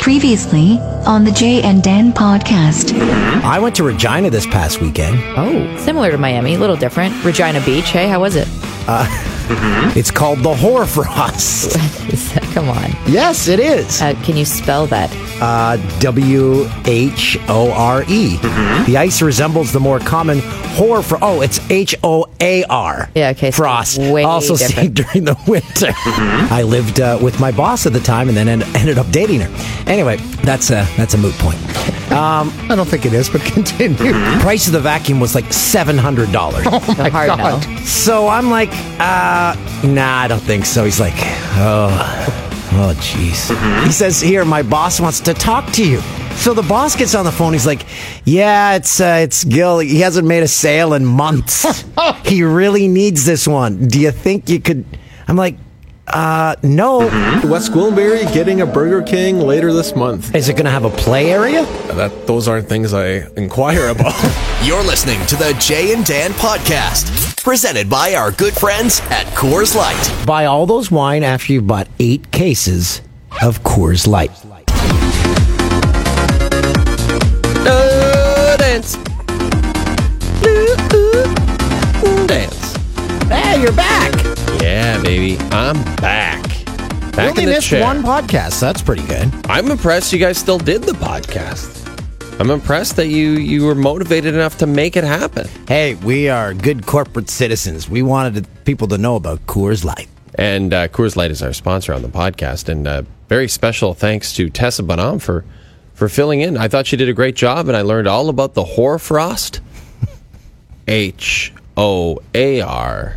Previously on the Jay and Dan podcast. I went to Regina this past weekend. Oh, similar to Miami, a little different. Regina Beach. Hey, how was it? Uh, It's called the Hoarfrost. Come on. yes, it is. Uh, can you spell that? Uh, W H O R E. The ice resembles the more common Hoarfrost. Oh, it's H O A R. Yeah, okay, so Frost. way also seen during the winter. I lived uh, with my boss at the time and then en- ended up dating her. Anyway, that's a that's a moot point. Um, I don't think it is, but continue. Price of the vacuum was like seven hundred dollars. A hard no. So I'm like, uh, nah, I don't think so. He's like, oh, oh, jeez. He says, here, my boss wants to talk to you. So the boss gets on the phone. He's like, yeah, it's uh, it's Gil. He hasn't made a sale in months. he really needs this one. Do you think you could? I'm like, uh, no. West Gwillimbury getting a Burger King later this month. Is it going to have a play area? That those aren't things I inquire about. You're listening to the Jay and Dan podcast, presented by our good friends at Coors Light. Buy all those wine after you've bought eight cases of Coors Light. Uh, dance. Dance. Hey, you're back. Baby, I'm back. We only in the missed chair. one podcast. So that's pretty good. I'm impressed you guys still did the podcast. I'm impressed that you you were motivated enough to make it happen. Hey, we are good corporate citizens. We wanted people to know about Coors Light. And uh, Coors Light is our sponsor on the podcast. And uh, very special thanks to Tessa Bonhomme for for filling in. I thought she did a great job, and I learned all about the hoarfrost. H O A R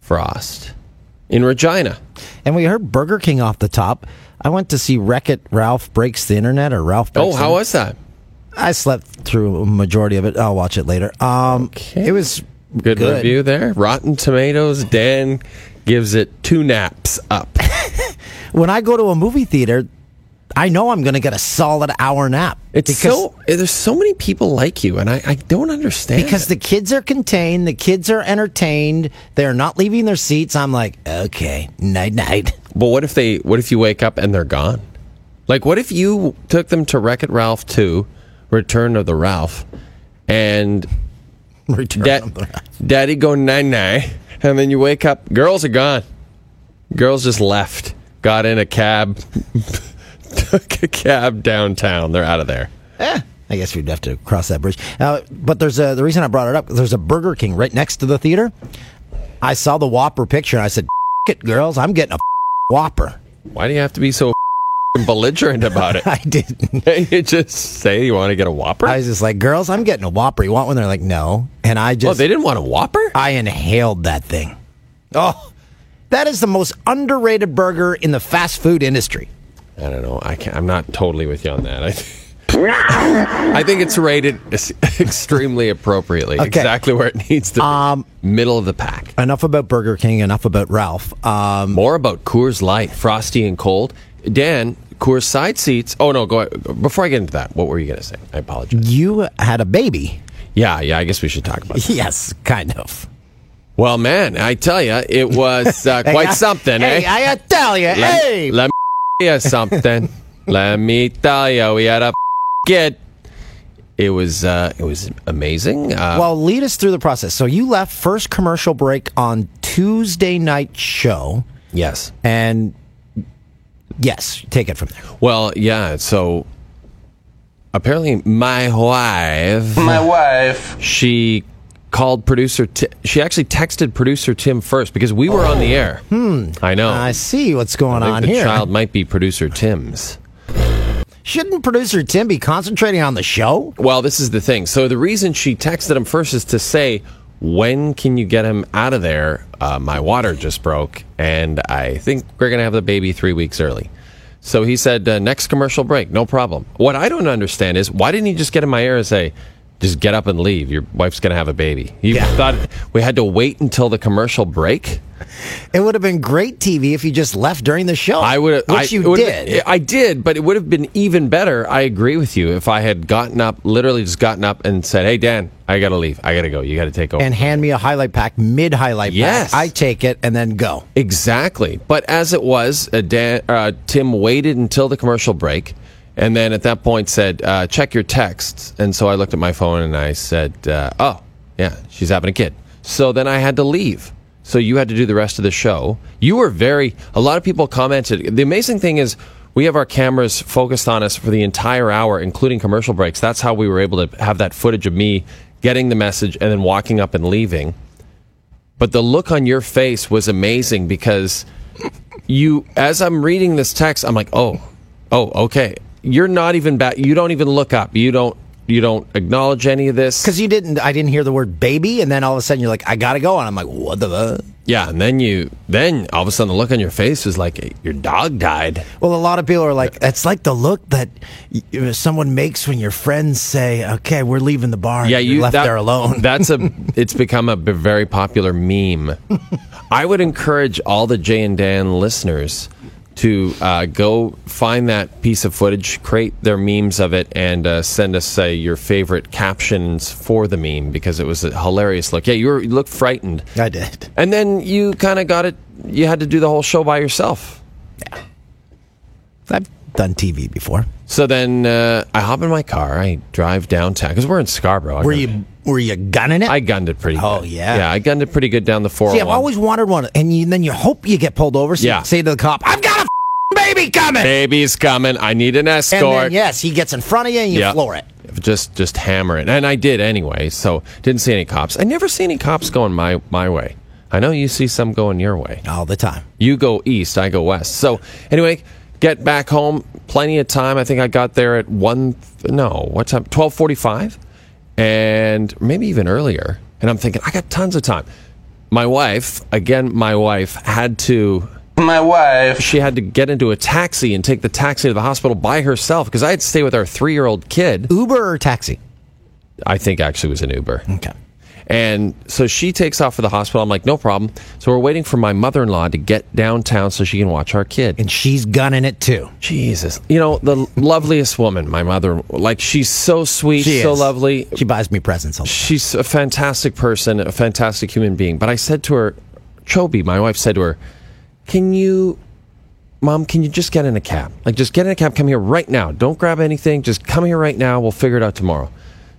frost in Regina. And we heard Burger King off the top. I went to see Wreck It Ralph Breaks the Internet or Ralph Breaks Oh, how was that? I slept through a majority of it. I'll watch it later. Um, Okay. It was Good, review there. Rotten Tomatoes. Dan gives it two naps up. When I go to a movie theater, I know I'm going to get a solid hour nap. It's because, so eh, there's so many people like you, and I, I don't understand because the kids are contained, the kids are entertained, they're not leaving their seats. I'm like, okay, night night. But what if they? What if you wake up and they're gone? Like, what if you took them to Wreck It Ralph Two, Return of the Ralph, and Return Dad, of the- Daddy go nine nine, and then you wake up, girls are gone. Girls just left, got in a cab, took a cab downtown. They're out of there. Eh, I guess we'd have to cross that bridge. Uh, but there's a the reason I brought it up. There's a Burger King right next to the theater. I saw the Whopper picture. and I said, "It, girls, I'm getting a Whopper." Why do you have to be so belligerent about it? I didn't. you just say you want to get a Whopper. I was just like, "Girls, I'm getting a Whopper. You want one?" They're like, "No," and I oh, just they didn't want a Whopper. I inhaled that thing. Oh, that is the most underrated burger in the fast food industry. I don't know. I can't, I'm not totally with you on that. I, I think it's rated extremely appropriately, Okay. exactly where it needs to be. Um, Middle of the pack. Enough about Burger King. Enough about Ralph. Um, More about Coors Light, frosty and cold. Dan, Coors side seats. Oh no, go ahead. before I get into that. What were you going to say? I apologize. you had a baby. Yeah, yeah. I guess we should talk about. That. Yes, kind of. Well, man, I tell you, it was uh, quite Hey, something, Hey, eh? I tell you, Let, hey. let you something. let me tell you, we had a kid. It was uh, it was amazing. Uh, Well, lead us through the process. So you left first commercial break on Tuesday night show, yes. and yes, take it from there. Well, yeah. So apparently, my wife, My wife. she called producer. Ti she actually texted producer Tim first because we were on the air. Hmm. I know. I see what's going on the here. child might be producer Tim's. Shouldn't producer Tim be concentrating on the show? Well, this is the thing. So the reason she texted him first is to say, "When can you get him out of there? Uh, my water just broke, and I think we're gonna have the baby three weeks early." So he said, uh, "Next commercial break, no problem." What I don't understand is why didn't he just get in my ear and say, just get up and leave. Your wife's going to have a baby. You Yeah. thought we had to wait until the commercial break? It would have been great TV if you just left during the show. I would, which I, you did. been- I did, but it would have been even better. I agree with you if I had gotten up, literally just gotten up and said, "Hey, Dan, I got to leave. I got to go. You got to take over." and hand me a highlight pack mid highlight Yes. pack. I take it and then go. Exactly. But as it was, uh, Dan, uh, Tim waited until the commercial break, and then at that point said, uh, "Check your texts." And so I looked at my phone and I said, uh, "Oh, yeah, she's having a kid." So then I had to leave. So you had to do the rest of the show. You were very. A lot of people commented. The amazing thing is. We have our cameras focused on us for the entire hour, including commercial breaks. That's how we were able to have that footage of me getting the message and then walking up and leaving. But the look on your face was amazing because you, as I'm reading this text, I'm like, oh, oh, okay. You're not even back. You don't even look up. You don't. You don't acknowledge any of this. Because you didn't, I didn't hear the word baby, and then all of a sudden you're like, I gotta go, and I'm like, what the? fuck? yeah, and then you, then all of a sudden the look on your face is like your dog died. Well, a lot of people are like, it's like the look that someone makes when your friends say, "Okay, we're leaving the bar." Yeah, and you left that- there alone. That's a. It's become a very popular meme. I would encourage all the Jay and Dan listeners to uh, go find that piece of footage, create their memes of it, and uh, send us uh, your favorite captions for the meme because it was a hilarious look. Yeah, you, were, you looked frightened, I did. and then you kind of got it. You had to do the whole show by yourself. Yeah, I've done TV before. So then uh, I hop in my car. I drive downtown because we're in Scarborough. I Were you were you gunning it? I gunned it pretty. Good. Oh, good. yeah. yeah. I gunned it pretty good down the four. See, I've always wanted one, and you, then you hope you get pulled over. So Yeah. you say to the cop, "I've got baby coming," Baby's coming. I need an and escort. then yes, he gets in front of you and you Yeah. floor it. Just just hammer it. And I did anyway, so didn't see any cops. I never see any cops going my my way. I know you see some going your way. all the time. You go east, I go west. So anyway, get back home, plenty of time. I think I got there at one no, what time? Twelve forty five? And maybe even earlier. And I'm thinking, I got tons of time. My wife, again, my wife had to My wife. she had to get into a taxi and take the taxi to the hospital by herself because I had to stay with our three year old kid. Uber or taxi? I think actually it was an Uber. Okay. And so she takes off for the hospital. I'm like, no problem. So we're waiting for my mother in law to get downtown so she can watch our kid. And she's gunning it too. Jesus. You know, the loveliest woman, my mother. Like, she's so sweet, She so is. lovely. She buys me presents. all the time. She's a fantastic person, a fantastic human being. But I said to her, Chobi, my wife said to her, Can you, Mom, can you just get in a cab? Like, just get in a cab, come here right now. Don't grab anything. Just come here right now. We'll figure it out tomorrow.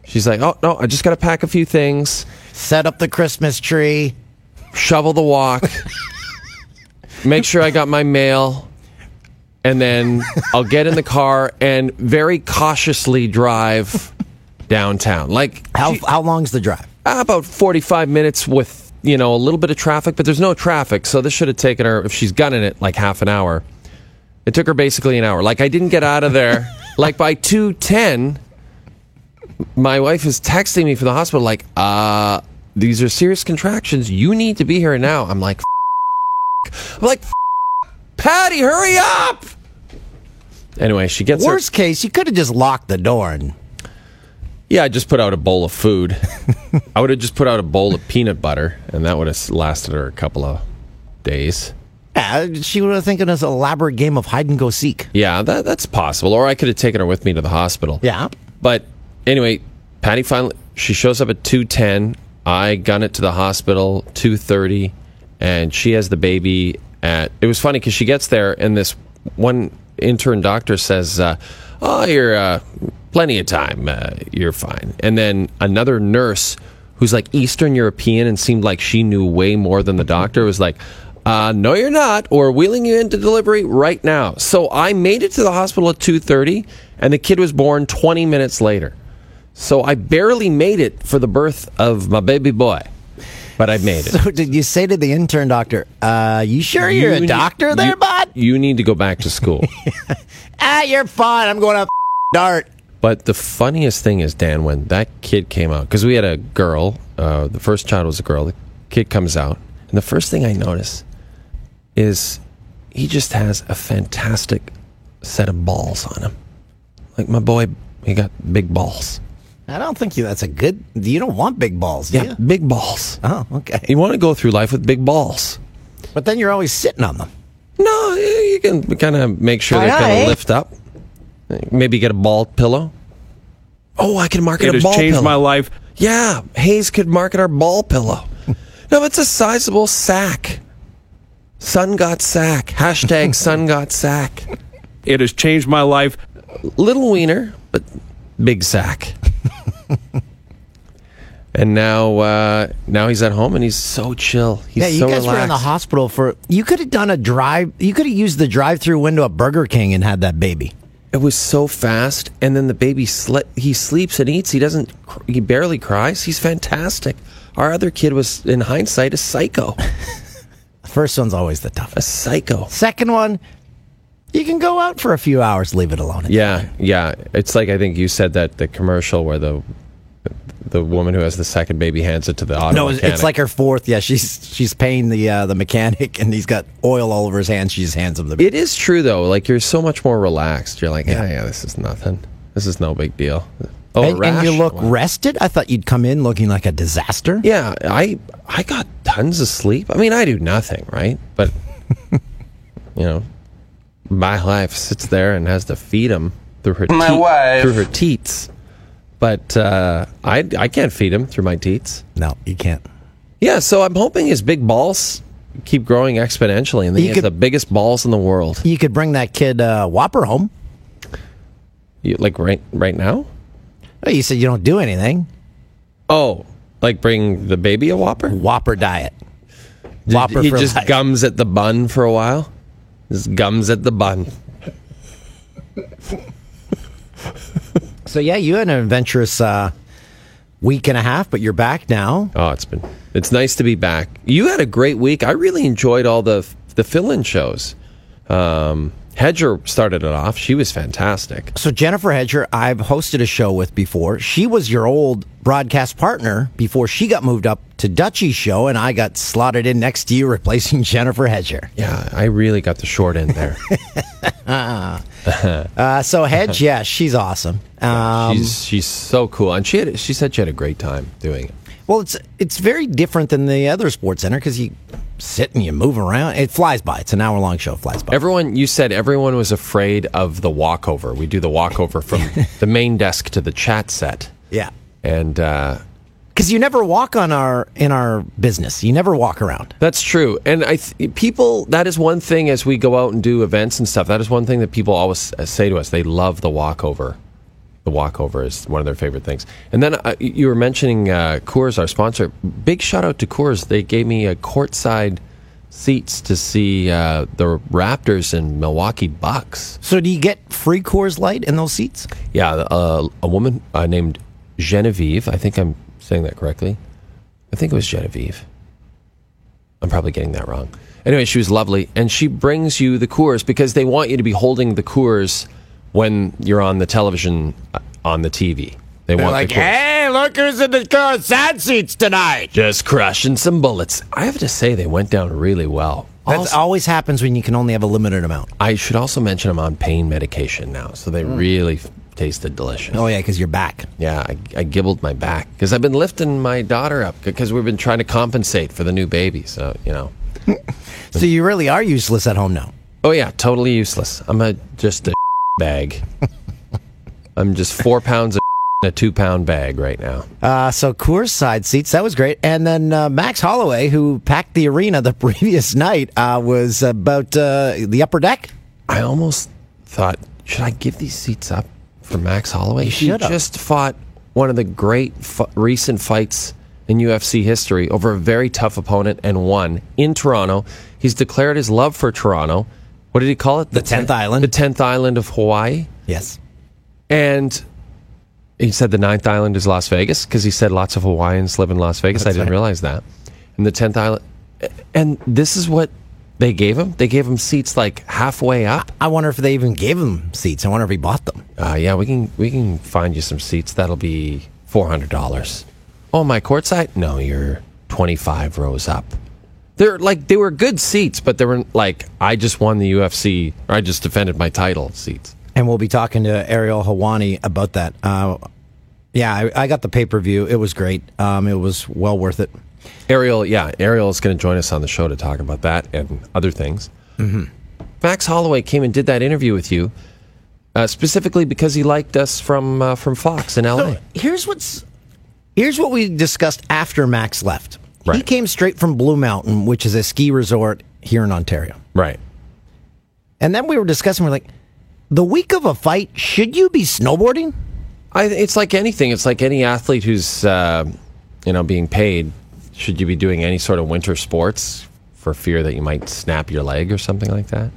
She's like, Oh, no, I just got to pack a few things, Set up the Christmas tree. shovel the walk, make sure I got my mail. And then I'll get in the car and very cautiously drive downtown. Like, How how long's the drive? About 45 minutes with you know a little bit of traffic but there's no traffic so this should have taken her if she's gunning it like half an hour. It took her basically an hour. Like i didn't get out of there. Like by 210 my wife is texting me from the hospital like uh these are serious contractions. You need to be here now. I'm like "F- i'm like "F- patty hurry up! Anyway she gets her Worst case, you could have just locked the door and Yeah, I just put out a bowl of food. I would have just put out a bowl of peanut butter, and that would have lasted her a couple of days. yeah, she would have thinking it's an elaborate game of hide and go seek. Yeah, that, that's possible. Or I could have taken her with me to the hospital. Yeah. But anyway, Patty finally she shows up at two ten. I gun it to the hospital two thirty, and she has the baby at. It was funny because she gets there, and this one intern doctor says, uh, "Oh, you're uh, plenty of time. Uh, you're fine." And then another nurse who's like Eastern European and seemed like she knew way more than the doctor was like. Uh, no, you're not. We're wheeling you into delivery right now. So I made it to the hospital at 2:30, and the kid was born 20 minutes later. So I barely made it for the birth of my baby boy, but I made it. So did you say to the intern doctor, uh, you sure you are a need- doctor there, you- bud? You need to go back to school. Ah, you're fine. I'm going to dart. But the funniest thing is, Dan, when that kid came out, because we had a girl, uh, the first child was a girl, the kid comes out, and the first thing I notice is he just has a fantastic set of balls on him. Like my boy, he got big balls. I don't think you. That's a good. You don't want big balls, do Yeah, you? big balls. Oh, okay. You want to go through life with big balls. But then you're always sitting on them. No, you can kind of make sure Why they not, kind eh? of lift up. Maybe get a ball pillow. Oh, I can market It a has ball changed pillow. my life. Yeah, Hayes could market our ball pillow. no, it's a sizable sack. Son got sack. Hashtag son got sack. It has changed my life. Little wiener, but big sack. and now, uh, now he's at home and he's so chill. He's yeah, you so guys were in the hospital for. You could have done a drive. You could have used the drive-through window at Burger King and had that baby. It was so fast, and then the baby sle- he sleeps and eats. He doesn't. cr- He barely cries. He's fantastic. Our other kid was, in hindsight, a psycho. The first one's always the toughest A psycho. Second one, you can go out for a few hours, leave it alone. Yeah, yeah. It's like I think you said that the commercial where the the woman who has the second baby hands it to the auto No, it's, mechanic. it's like her fourth. Yeah, she's she's paying the uh, the mechanic, and he's got oil all over his hands. She just hands him the. Baby. It is true though. Like you're so much more relaxed. You're like, yeah, yeah, this is nothing. This is no big deal. Oh, a and, and you look Wow. rested. I thought you'd come in looking like a disaster. Yeah, I I got tons of sleep. I mean, I do nothing, right? But you know, my wife sits there and has to feed him through her My teat- wife. through her teats. But uh, I I can't feed him through my teats. No, you can't. Yeah, so I'm hoping his big balls keep growing exponentially, and then You he has could- the biggest balls in the world. You could bring that kid uh, Whopper home. You, like right right now. Oh, you said you don't do anything. Oh, like bring the baby a Whopper. Whopper diet. Whopper he for just life. gums at the bun for a while. Just gums at the bun. So yeah, you had an adventurous uh, week and a half, but you're back now. Oh, it's been it's nice to be back. You had a great week. I really enjoyed all the the fill-in shows. Um, Hedger started it off. She was fantastic. So Jennifer Hedger, I've hosted a show with before. She was your old broadcast partner before she got moved up to Duthie's show, and I got slotted in next to you, replacing Jennifer Hedger. Yeah, I really got the short end there. Uh, so Hedge, yeah, she's awesome. Um, she's she's so cool, and she had she said she had a great time doing it. Well, it's it's very different than the other sports center because you sit and you move around. It flies by. It's an hour long show. It flies by. Everyone, you said everyone was afraid of the walkover. We do the walkover from the main desk to the chat set, yeah, and uh, because you never walk on our in our business. You never walk around. That's true. And I th- people that is one thing as we go out and do events and stuff. That is one thing that people always uh, say to us. They love the walkover. The walkover is one of their favorite things. And then uh, you were mentioning uh, Coors, our sponsor. Big shout out to Coors. They gave me a courtside seats to see uh, the Raptors and Milwaukee Bucks. So do you get free Coors Light in those seats? Yeah, uh, a woman uh, named Genevieve. I think I'm saying that correctly. I think it was Genevieve. I'm probably getting that wrong. Anyway, she was lovely, and she brings you the Coors because they want you to be holding the Coors when you're on the television uh, on the TV. They want the Coors. hey, look who's in the Coors sad seats tonight. just crushing some bullets. I have to say, they went down really well. That Also- always happens when you can only have a limited amount. I should also mention I'm on pain medication now, so they really f- tasted delicious. Oh yeah, because you're back. Yeah, I, I gibbled my back because I've been lifting my daughter up because we've been trying to compensate for the new baby. So you know, So you really are useless at home now. oh yeah, totally useless. I'm a just a bag. I'm just four pounds of in a two pound bag right now. Uh, so Coors side seats, that was great. And then uh, Max Holloway, who packed the arena the previous night, uh, was about uh, the upper deck. I almost thought, should I give these seats up for Max Holloway? He just fought one of the great f- recent fights in UFC history over a very tough opponent and won in Toronto. He's declared his love for Toronto. What did he call it? The 10th island. The 10th island of Hawaii. Yes. And he said the ninth island is Las Vegas because he said lots of Hawaiians live in Las Vegas. I didn't right. realize that. And the 10th island. And this is what they gave him. They gave him seats like halfway up. I wonder if they even gave him seats. I wonder if he bought them. Uh, yeah, we can we can find you some seats. That'll be four hundred dollars. Oh, my courtside? No, you're twenty five rows up. They're like they were good seats, but they were like I just won the UFC or I just defended my title seats. And we'll be talking to Ariel Helwani about that. Uh, Yeah, I, I got the pay per view. It was great. Um, it was well worth it. Ariel, yeah, Ariel is going to join us on the show to talk about that and other things. Mm-hmm. Max Holloway came and did that interview with you uh, specifically because he liked us from uh, from Fox in LA. So here's what's here's what we discussed after Max left. He came straight from Blue Mountain, which is a ski resort here in Ontario. right. And then we were discussing, we're like, the week of a fight, should you be snowboarding? I, it's like anything. It's like any athlete who's uh, you know being paid. Should you be doing any sort of winter sports for fear that you might snap your leg or something like that?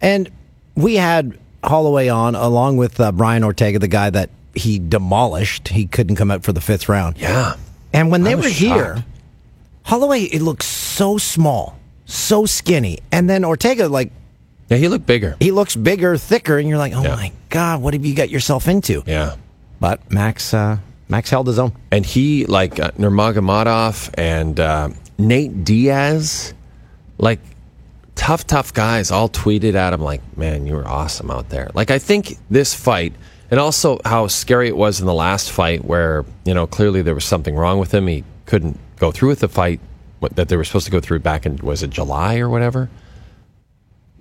And we had Holloway on along with uh, Brian Ortega, the guy that he demolished. He couldn't come out for the fifth round. Yeah. And when they I was were here, shocked. Holloway, it looks so small, so skinny. And then Ortega, like, Yeah, he looked bigger. he looks bigger, thicker, and you're like, oh Yeah. my God, what have you got yourself into? Yeah. But Max, uh, Max held his own. and he like uh, Nurmagomedov and uh, Nate Diaz, like tough, tough guys, all tweeted at him like, "Man, you were awesome out there." Like I think this fight, and also how scary it was in the last fight, where you know clearly there was something wrong with him. He couldn't go through with the fight that they were supposed to go through back in was it July or whatever.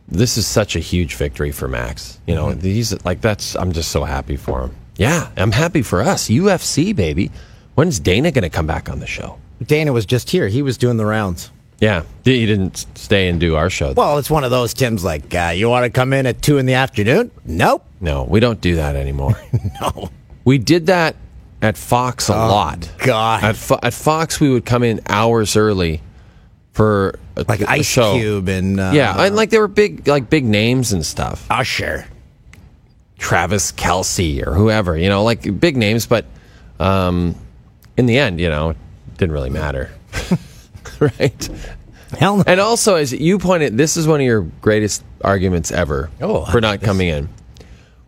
This is such a huge victory for Max. You know, he's like that's. I'm just so happy for him. Yeah, I'm happy for us. UFC baby. When's Dana going to come back on the show? Dana was just here. He was doing the rounds. Yeah, he didn't stay and do our show. Well, it's one of those, Tim's like, uh, you want to come in at 2 in the afternoon? Nope. no, we don't do that anymore. No. we did that at Fox a lot. God. At, Fo- at Fox, we would come in hours early for a, Like a Ice show. Cube and uh, Yeah, and like they were big, like big names and stuff. Usher. Travis Kelce or whoever, you know, like big names, but um, in the end, you know, it didn't really matter. right? Hell no. And also, as you pointed, this is one of your greatest arguments ever Oh, for not coming in.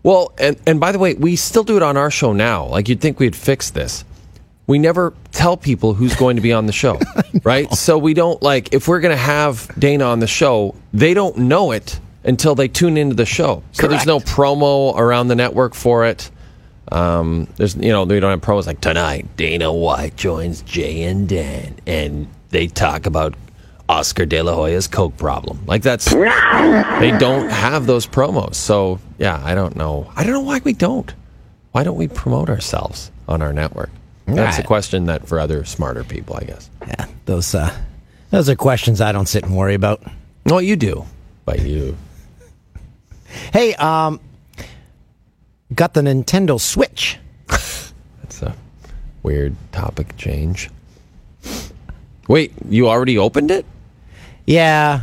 Well, and, and by the way, we still do it on our show now. Like you'd think we'd fix this. We never tell people who's going to be on the show, right? So we don't like if we're going to have Dana on the show, they don't know it until they tune into the show. So there's no promo around the network for it. Um, there's you know we don't have promos like tonight. Dana White joins Jay and Dan, and they talk about Oscar De La Hoya's coke problem. Like that's they don't have those promos. So yeah, I don't know. I don't know why we don't. Why don't we promote ourselves on our network? That's a question that for other smarter people, I guess. Yeah, those, uh, those are questions I don't sit and worry about. Well, you do, but you. Hey, um, got the Nintendo Switch. That's a weird topic change. Wait, you already opened it? Yeah.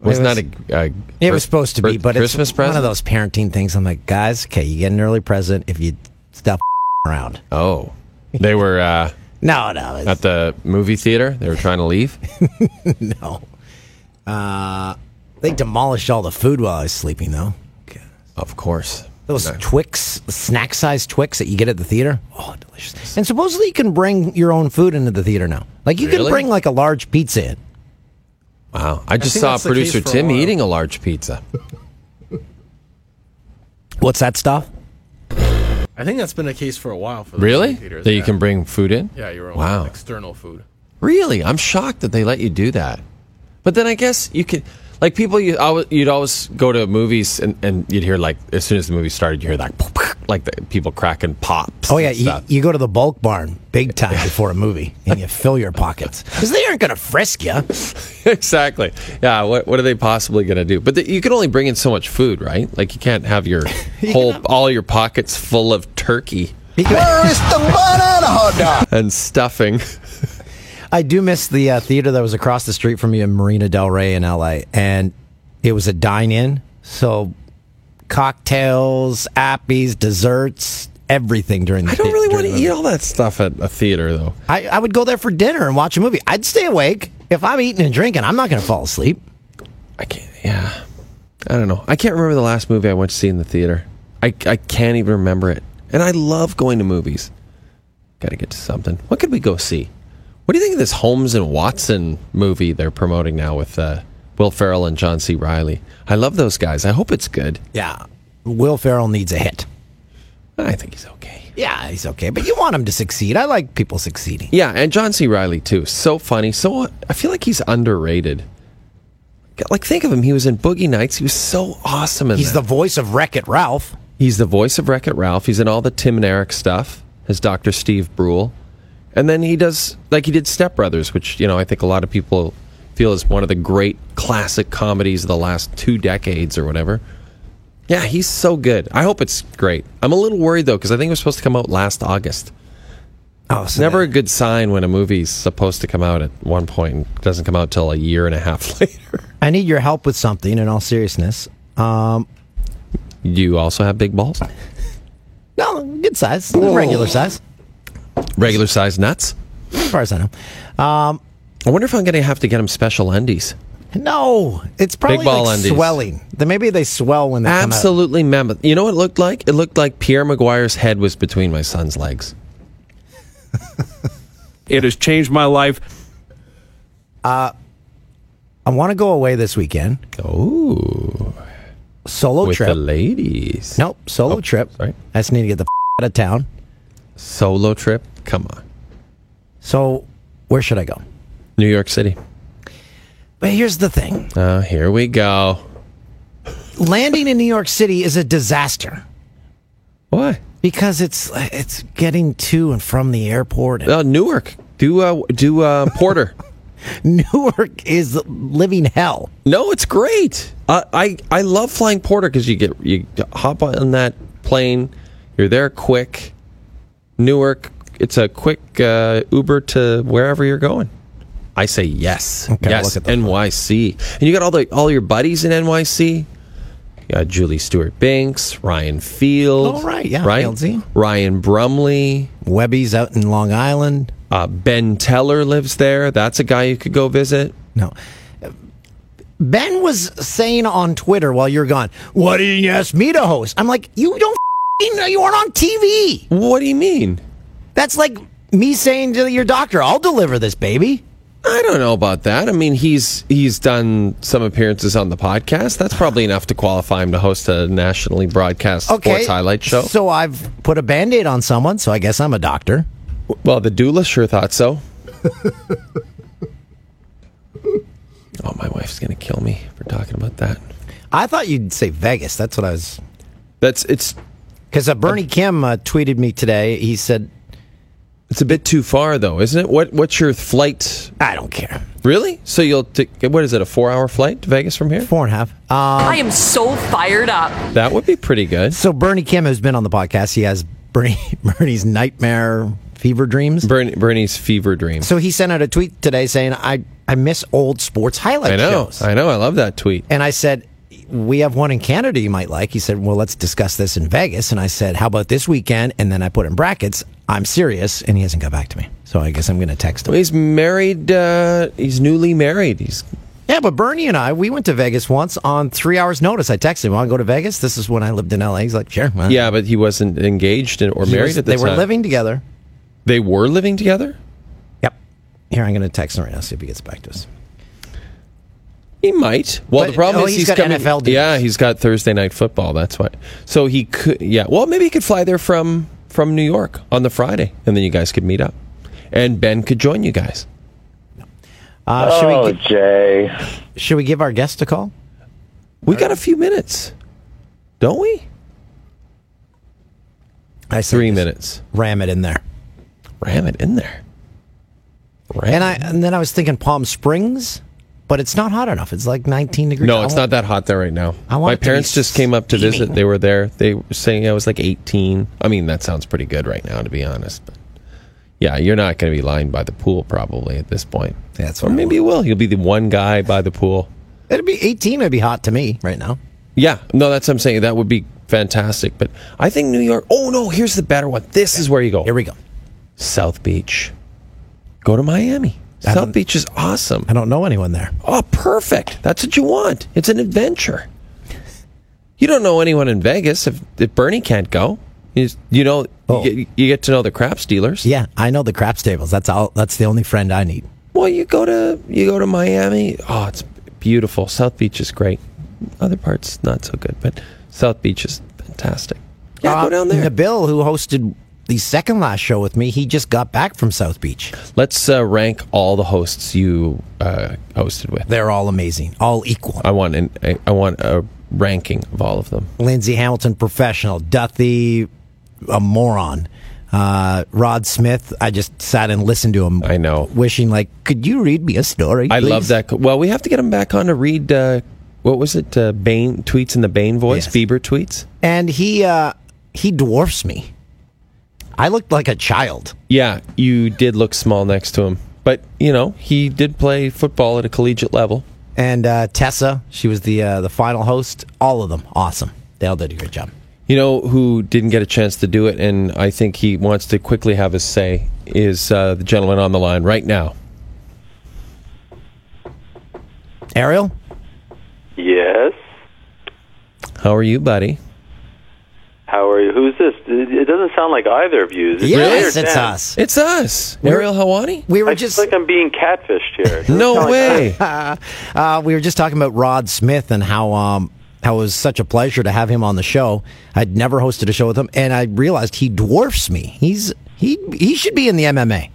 Wasn't It that a, a It was supposed to be, but Christmas it's present? one of those parenting things. I'm like, guys, okay, you get an early present if you stop around. Oh, they were uh, No, no, it's, at the movie theater. They were trying to leave. no. Uh, they demolished all the food while I was sleeping, though. Of course. Those Twix, snack sized Twix that you get at the theater. Oh, delicious. And supposedly you can bring your own food into the theater now. Like you can bring like a large pizza in. Wow. I just think saw that's the case producer for a Tim eating a large pizza. What's that stuff? I think that's been the case for a while for the Really? theaters. That you yeah. can bring food in? yeah your own Wow. external food. Really? I'm shocked that they let you do that. But then I guess you could, like people, you always, you'd always go to movies and, and you'd hear like as soon as the movie started, you hear like like the people cracking pops. Oh yeah, you, you go to the bulk barn big time before a movie, and you fill your pockets because they aren't going to frisk you. exactly. Yeah. What what are they possibly going to do? But the, you can only bring in so much food, right? Like you can't have your whole all your pockets full of turkey Where is the banana hog? and stuffing. I do miss the uh, theater that was across the street from me in Marina Del Rey in LA, and it was a dine-in, so cocktails, appies, desserts, everything during the. I don't really want to eat all that stuff at a theater, though. I, I would go there for dinner and watch a movie. I'd stay awake if I'm eating and drinking. I'm not going to fall asleep. I can't. Yeah, I don't know. I can't remember the last movie I went to see in the theater. I I can't even remember it. And I love going to movies. Got to get to something. What could we go see? What do you think of this Holmes and Watson movie they're promoting now with uh, Will Ferrell and John C. Reilly? I love those guys. I hope it's good. Yeah, Will Ferrell needs a hit. I think he's okay. Yeah, he's okay, but you want him to succeed. I like people succeeding. Yeah, and John C. Reilly too. So funny. So I feel like he's underrated. Like think of him. He was in Boogie Nights. He was so awesome in He's that. the voice of Wreck It Ralph. He's the voice of Wreck It Ralph. He's in all the Tim and Eric stuff as Dr. Steve Brule. And then he does, like, he did Step Brothers, which, you know, I think a lot of people feel is one of the great classic comedies of the last two decades or whatever. Yeah, he's so good. I hope it's great. I'm a little worried, though, because I think it was supposed to come out last August. Oh, It's never a good sign when a movie's supposed to come out at one point and doesn't come out till a year and a half later. I need your help with something. In all seriousness, um, You also have big balls? no, good size, regular size, Regular size nuts? as far as I know. Um, I wonder if I'm going to have to get them special undies. no, it's probably Big ball like undies. swelling. Then maybe they swell when they come out. Absolutely mammoth. You know what it looked like? It looked like Pierre McGuire's head was between my son's legs. It has changed my life. I want to go away this weekend. Oh, Solo with trip. the ladies. nope, solo Oh, trip. sorry. I just need to get the out of town. Solo trip? Come on. So, where should I go? New York City. But here's the thing: Uh, here we go. landing in New York City is a disaster Why? because it's it's getting to and from the airport. Uh, Newark. Do uh, do uh, Porter. Newark is living hell. no, it's great. Uh, I I love flying Porter because you get you hop on that plane. You're there quick. Newark. It's a quick uh, Uber to wherever you're going. I say yes. Okay, yes. NYC. And you got all the all your buddies in NYC. You got Julie Stewart Binks, Ryan Field. Oh, right, yeah, Right? Fieldsy. Ryan Brumley. Webby's out in Long Island. Uh, ben Teller lives there. That's a guy you could go visit. No. Ben was saying on Twitter while you're gone, "Why didn't you ask me to host?" I'm like, "You don't Uh, you weren't on TV." What do you mean? That's like me saying to your doctor, "I'll deliver this baby." I don't know about that. I mean, he's he's done some appearances on the podcast. That's probably enough to qualify him to host a nationally broadcast Okay. sports highlight show. So I've put a band-aid on someone, so I guess I'm a doctor. well, the doula sure thought so. oh, my wife's gonna kill me for talking about that. I thought you'd say Vegas. That's what I was That's it's because uh, Bernie Kim uh, tweeted me today. He said, it's a bit too far though, isn't it? What what's your flight? "I don't care." Really? So you'll take what is it? A four hour flight to Vegas from here? Four and a half. Uh, I am so fired up. That would be pretty good. so Bernie Kim has been on the podcast. He has Bernie, Bernie's nightmare fever dreams. Bernie, Bernie's fever dream. So he sent out a tweet today saying, "I I miss old sports highlight I know. shows." I know. I love that tweet. and I said, "We have one in Canada you might like." He said, "Well, let's discuss this in Vegas." And I said, "How about this weekend?" And then I put in brackets, "I'm serious," and he hasn't got back to me. So I guess I'm going to text him. Well, he's married. Uh, he's newly married. He's Yeah, but Bernie and I, we went to Vegas once on three hours' notice. I texted him, "Want to go to Vegas?" This is when I lived in LA. He's like, "Sure." well." yeah, but he wasn't engaged or He married was- at the they time. were living together. They were living together. Yep. Here, I'm going to text him right now. See if he gets back to us. He might. Well, But- the problem oh, is he's he's got coming, NFL duties. Yeah, he's got Thursday night football. That's why. So he could. Yeah. Well, maybe he could fly there from from New York on the Friday, and then you guys could meet up, and Ben could join you guys. Uh, should oh, we gi- Jay. should we give our guest a call? We got a few minutes, don't we? I say Three minutes. Ram it in there. Ram it in there. Ram And I and then I was thinking Palm Springs, but it's not hot enough. It's like 19 degrees. No, it's not that hot there right now. I want My it to be parents just came up to visit. They were there. They were saying I was like 18. I mean, that sounds pretty good right now, to be honest. But yeah, you're not going to be lying by the pool probably at this point. That's or maybe you will. You'll be the one guy by the pool. It'd be 18. It'd be hot to me right now. Yeah, no, that's what I'm saying. That would be fantastic. But I think New York. Oh no, here's the better one. This is where you go. Here we go. South Beach. Go to Miami. South Beach is awesome. I don't know anyone there. Oh, perfect. That's what you want. It's an adventure. You don't know anyone in Vegas if, if Bernie can't go. You, just- you know, Oh. you, get, you get to know the craps dealers. Yeah, I know the craps tables. That's all. That's the only friend I need. Well, you go to you go to Miami. Oh, it's beautiful. South Beach is great. Other parts not so good, but South Beach is fantastic. Yeah, go uh, down there. Nabil, who hosted the second last show with me, he just got back from South Beach. Let's uh, rank all the hosts you uh, hosted with. They're all amazing, all equal. I want an, I- I want a ranking of all of them. Lindsay Hamilton, professional. Duthie, a moron. Uh, Rod Smith, I just sat and listened to him. I know. Wishing, like, could you read me a story? I please?" love that. Well, we have to get him back on to read. Uh, what was it? Uh, Bane tweets in the Bane voice. Yes. Bieber tweets. And he, uh, he dwarfs me. I looked like a child. Yeah, you did look small next to him, but you know he did play football at a collegiate level. And uh, Tessa, she was the uh, the final host. All of them, awesome. They all did a great job. You know who didn't get a chance to do it, and I think he wants to quickly have his say is uh, the gentleman on the line right now. Ariel, Yes. How are you, buddy? How are you? Who's this? It it doesn't sound like either of you. Is yes, Jay or it's us. It's us, Ariel Helwani. We were I just feel like I'm being catfished here. No doesn't like way. uh, we were just talking about Rod Smith and how um how it was such a pleasure to have him on the show. I'd never hosted a show with him, and I realized he dwarfs me. He's he he should be in the MMA.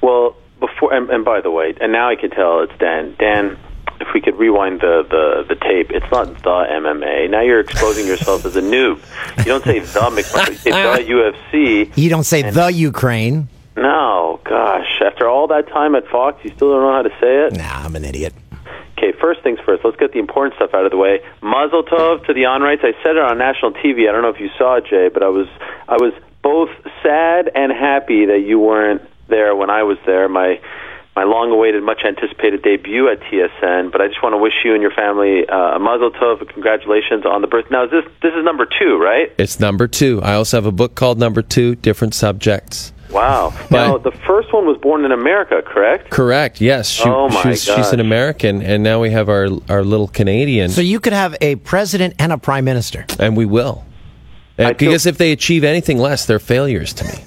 Well, before and, and by the way, and now I can tell it's Dan. Dan, if we could rewind the, the, the tape, it's not the MMA. Now you're exposing yourself as a noob. You don't say the you say the UFC. You don't say the Ukraine. No, gosh. After all that time at Fox, you still don't know how to say it? Nah, I'm an idiot. Okay, first things first. Let's get the important stuff out of the way. Mazel tov to the Onraits. I said it on national TV. I don't know if you saw it, Jay, but I was I was both sad and happy that you weren't there when I was there. My my long-awaited, much-anticipated debut at TSN. But I just want to wish you and your family uh, a mazel tov. and Congratulations on the birth. Now, is this this is number two, right? It's number two. I also have a book called Number Two, different subjects. Wow. But- now, the first one was born in America, correct? Correct. Yes. She, Oh, my she's, she's an American, and now we have our our little Canadian, So you could have a president and a prime minister. and we will. I feel- because if they achieve anything less, they're failures to me.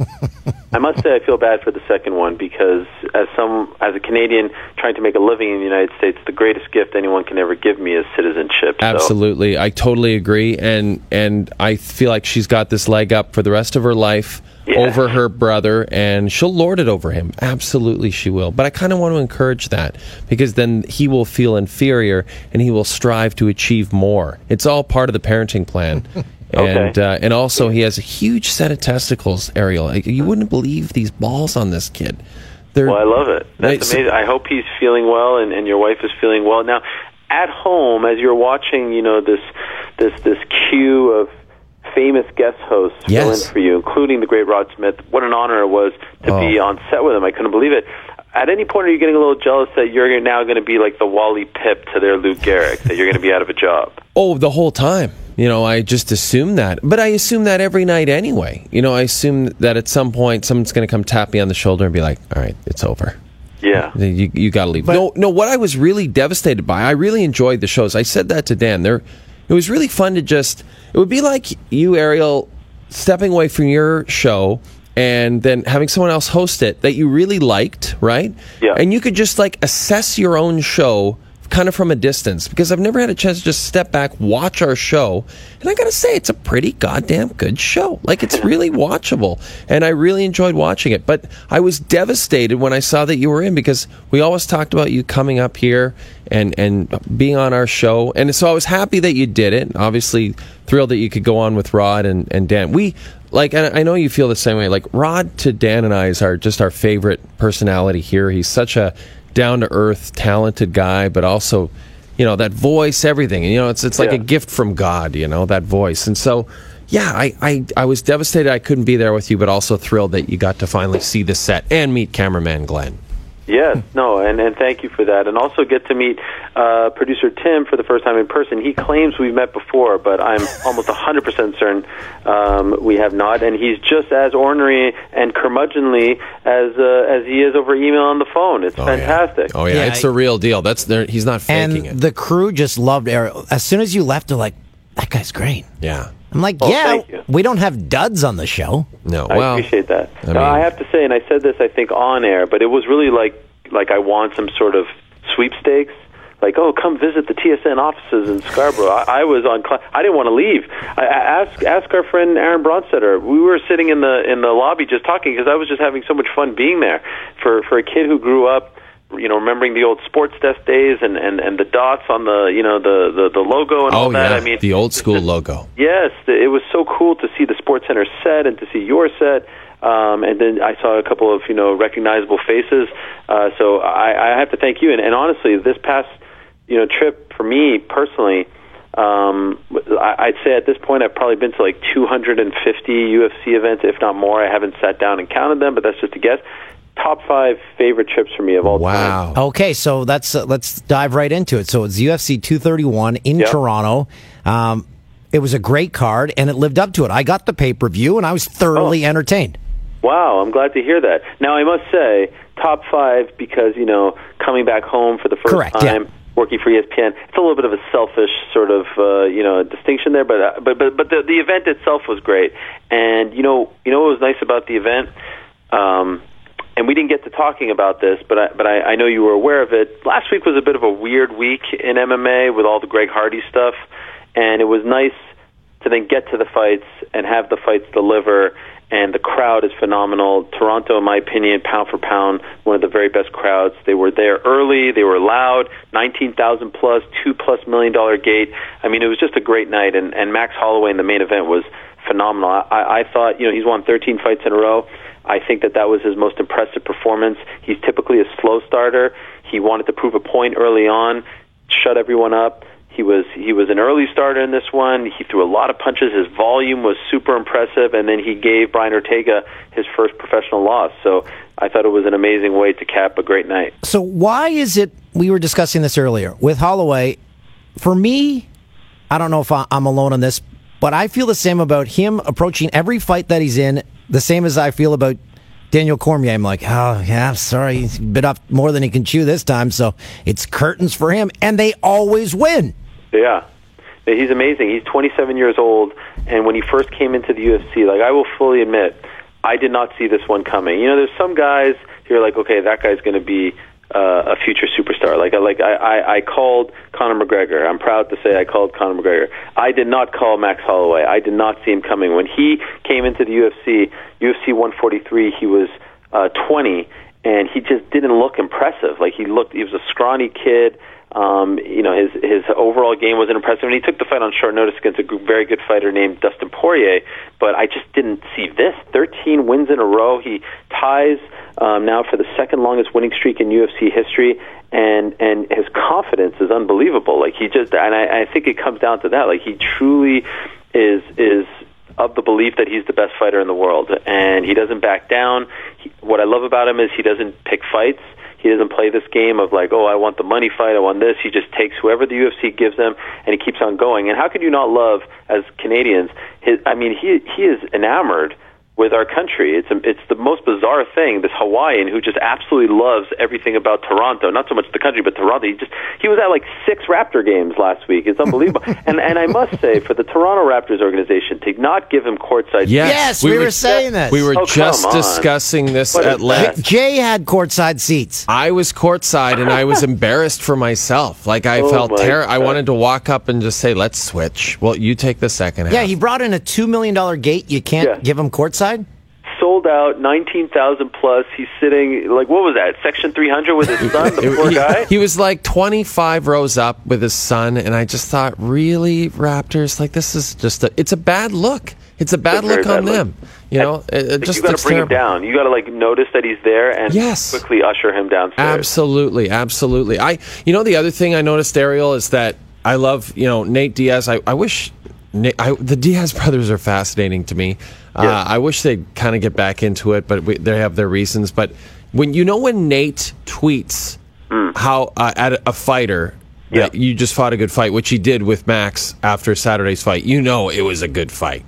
I must say I feel bad for the second one because as some as a Canadian trying to make a living in the United States, the greatest gift anyone can ever give me is citizenship. So- Absolutely, I totally agree, and and I feel like she's got this leg up for the rest of her life Yeah. over her brother, and she'll lord it over him. Absolutely, she will. But I kind of want to encourage that because then he will feel inferior, and he will strive to achieve more. It's all part of the parenting plan. And Okay. uh, and also he has a huge set of testicles, Ariel. Like, You wouldn't believe these balls on this kid. They're, Well, I love it. That's amazing. I hope he's feeling well and, and your wife is feeling well. Now, at home, as you're watching, you know this this this queue of famous guest hosts fill in for you, including the great Rod Smith. What an honor it was to be Oh. on set with him. I couldn't believe it. At any point, are you getting a little jealous that you're now going to be like the Wally Pipp to their Lou Gehrig, that you're going to be out of a job? Oh, the whole time. You know, I just assume that. But I assume that every night anyway. You know, I assume that at some point someone's going to come tap me on the shoulder and be like, "All right, it's over. Yeah. You you got to leave." But- no, no. What I was really devastated by, I really enjoyed the shows. I said that to Dan. There, it was really fun to just. It would be like you, Ariel, stepping away from your show and then having someone else host it that you really liked, right? Yeah. And you could just like assess your own show kind of from a distance because I've never had a chance to just step back, watch our show, and I got to say it's a pretty goddamn good show. Like it's really watchable, and I really enjoyed watching it. But I was devastated when I saw that you were in because we always talked about you coming up here and and being on our show, and so I was happy that you did it. Obviously, thrilled that you could go on with Rod and and Dan. We like and I know you feel the same way. Like Rod to Dan and I is our just our favorite personality here. He's such a down to earth, talented guy, but also, you know, that voice, everything. You know, it's it's like Yeah. a gift from God. You know, that voice. And so, yeah, I, I I was devastated I couldn't be there with you, but also thrilled that you got to finally see the set and meet cameraman Glenn. Yes, no, and, and thank you for that. And also get to meet uh, producer Tim for the first time in person. He claims we've met before, but I'm almost 100% certain um, we have not. And he's just as ornery and curmudgeonly as uh, as he is over email on the phone. It's fantastic. Oh yeah, Yeah, it's I- the real deal. That's there. He's not faking and it. the crew just loved Ariel. As soon as you left, they're like, "That guy's great." yeah. I'm like, Oh, "Yeah, we don't have duds on the show." No. I well, appreciate that. I Now, I have to say, and I said this, I think, on air, but it was really like like I want some sort of sweepstakes. like, "Oh, come visit the TSN offices in Scarborough." I, I was on. Cl- I didn't want to leave. I, I ask ask our friend Aaron Bronsteter. We were sitting in the in the lobby just talking because I was just having so much fun being there. For for a kid who grew up you know, remembering the old sports desk days and, and, and the dots on the, you know, the, the, the logo and all Oh that. yeah, I mean, the old school logo. Yes, it was so cool to see the Sports Center set and to see your set. Um, and then I saw a couple of you know recognizable faces. Uh, so I, I have to thank you. And, and honestly, this past you know trip for me personally, um, I, I'd say at this point I've probably been to like 250 UFC events, if not more. I haven't sat down and counted them, but that's just a guess. Top five favorite trips for me of all time. Wow. Okay, so that's uh, let's dive right into it. So it's UFC 231 in Yep. Toronto. Um, it was a great card, and it lived up to it. I got the pay per view, and I was thoroughly Oh. entertained. Wow, I'm glad to hear that. Now I must say, top five because you know coming back home for the first Correct, yeah. time, working for ESPN. It's a little bit of a selfish sort of uh, you know distinction there, but uh, but but but the the event itself was great. And you know you know what was nice about the event. Um, and we didn't get to talking about this, but I, but I, I know you were aware of it. Last week was a bit of a weird week in MMA with all the Greg Hardy stuff, and it was nice to then get to the fights and have the fights deliver. And the crowd is phenomenal. Toronto, in my opinion, pound for pound, one of the very best crowds. They were there early. They were loud. Nineteen thousand plus, two plus million dollar gate. I mean, it was just a great night. And, and Max Holloway in the main event was phenomenal. I, I thought, you know, he's won 13 fights in a row. I think that that was his most impressive performance. He's typically a slow starter. He wanted to prove a point early on, shut everyone up. He was he was an early starter in this one. He threw a lot of punches. His volume was super impressive, and then he gave Brian Ortega his first professional loss. So I thought it was an amazing way to cap a great night. So why is it? We were discussing this earlier with Holloway. For me, I don't know if I'm alone on this, but I feel the same about him approaching every fight that he's in. The same as I feel about Daniel Cormier. I'm like, oh yeah, sorry, he's bit off more than he can chew this time. So it's curtains for him, and they always win. Yeah. Yeah, He's amazing. He's 27 years old, and when he first came into the UFC, like I will fully admit, I did not see this one coming. You know, there's some guys you're like, okay, that guy's going to be uh, a future superstar. Like, I like I, I, I called Conor McGregor. I'm proud to say I called Conor McGregor. I did not call Max Holloway. I did not see him coming when he came into the UFC. UFC 143. He was uh, 20, and he just didn't look impressive. Like he looked, he was a scrawny kid. Um, you know, his his overall game wasn't impressive, and he took the fight on short notice against a very good fighter named Dustin Poirier. But I just didn't see this. Thirteen wins in a row. He ties um, now for the second longest winning streak in UFC history, and and his confidence is unbelievable. Like he just, and I, I think it comes down to that. Like he truly is is of the belief that he's the best fighter in the world, and he doesn't back down. He, what I love about him is he doesn't pick fights. He doesn't play this game of like, oh, I want the money fight, I want this. He just takes whoever the UFC gives him, and he keeps on going. And how could you not love, as Canadians, his? I mean, he he is enamored with our country. It's a, it's the most bizarre thing. This Hawaiian who just absolutely loves everything about Toronto. Not so much the country, but Toronto. He just he was at like six Raptor games last week. It's unbelievable. and and I must say, for the Toronto Raptors organization to not give him courtside. Yes, Yes, we were saying this. We were Oh, just discussing this What at length. Jay had courtside seats. I was courtside and I was embarrassed for myself. Like I Oh felt my terror. I wanted to walk up and just say, "Let's switch." Well, you take the second half. Yeah, he brought in a two million dollar gate. You can't Yeah. give him courtside. Sold out, nineteen thousand plus. He's sitting like what was that? Section three hundred with his son, the poor he, guy. he was like 25 rows up with his son, and I just thought, really, Raptors? Like this is just a. It's a bad look. It's a bad It's look on look. them. You know, it, it just you got to bring terrible. him down. You got to like notice that he's there and Yes. quickly usher him downstairs. Absolutely, absolutely. I, you know, the other thing I noticed, Ariel, is that I love, you know, Nate Diaz. I, I wish Na- I, the Diaz brothers are fascinating to me. Uh, I wish they'd kind of get back into it, but we, they have their reasons. But when you know when Nate tweets how uh, at a, fighter that Yeah. you just fought a good fight, which he did with Max after Saturday's fight, you know it was a good fight.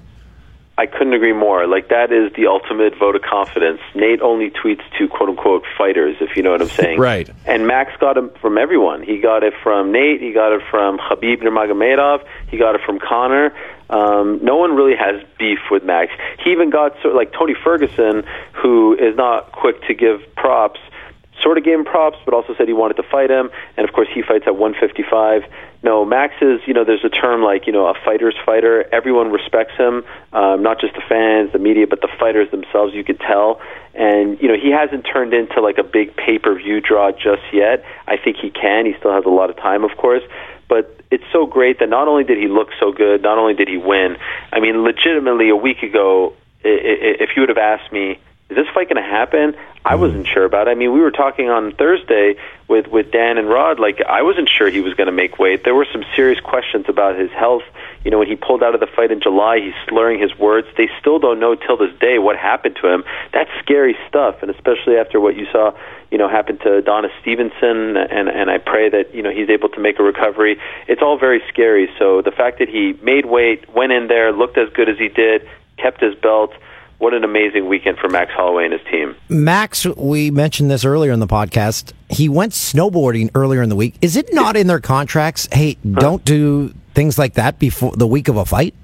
I couldn't agree more. Like that is the ultimate vote of confidence. Nate only tweets to quote unquote fighters, if you know what I'm saying. Right. And Max got him from everyone. He got it from Nate. He got it from Khabib Nurmagomedov. He got it from Conor. Um, no one really has beef with Max. He even got sort of like Tony Ferguson, who is not quick to give props, sort of gave him props, but also said he wanted to fight him. And of course, he fights at 155. No, Max is, you know, there's a term like, you know, a fighter's fighter. Everyone respects him, um, not just the fans, the media, but the fighters themselves. You could tell. And, you know, he hasn't turned into like a big pay per view draw just yet. I think he can. He still has a lot of time, of course. But it's so great that not only did he look so good, not only did he win, I mean, legitimately, a week ago, if you would have asked me, is this fight going to happen? I wasn't sure about it. I mean, we were talking on Thursday with with Dan and Rod. Like, I wasn't sure he was going to make weight. There were some serious questions about his health. You know, when he pulled out of the fight in July, he's slurring his words. They still don't know till this day what happened to him. That's scary stuff, and especially after what you saw, you know, happen to Adonis Stevenson. And and I pray that you know he's able to make a recovery. It's all very scary. So the fact that he made weight, went in there, looked as good as he did, kept his belt. What an amazing weekend for Max Holloway and his team. Max, we mentioned this earlier in the podcast. He went snowboarding earlier in the week. Is it not in their contracts? Hey, don't do things like that before the week of a fight.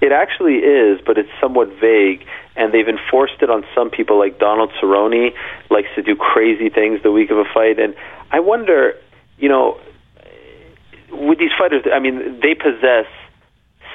It actually is, but it's somewhat vague, and they've enforced it on some people. Like Donald Cerrone likes to do crazy things the week of a fight, and I wonder, you know, with these fighters, I mean, they possess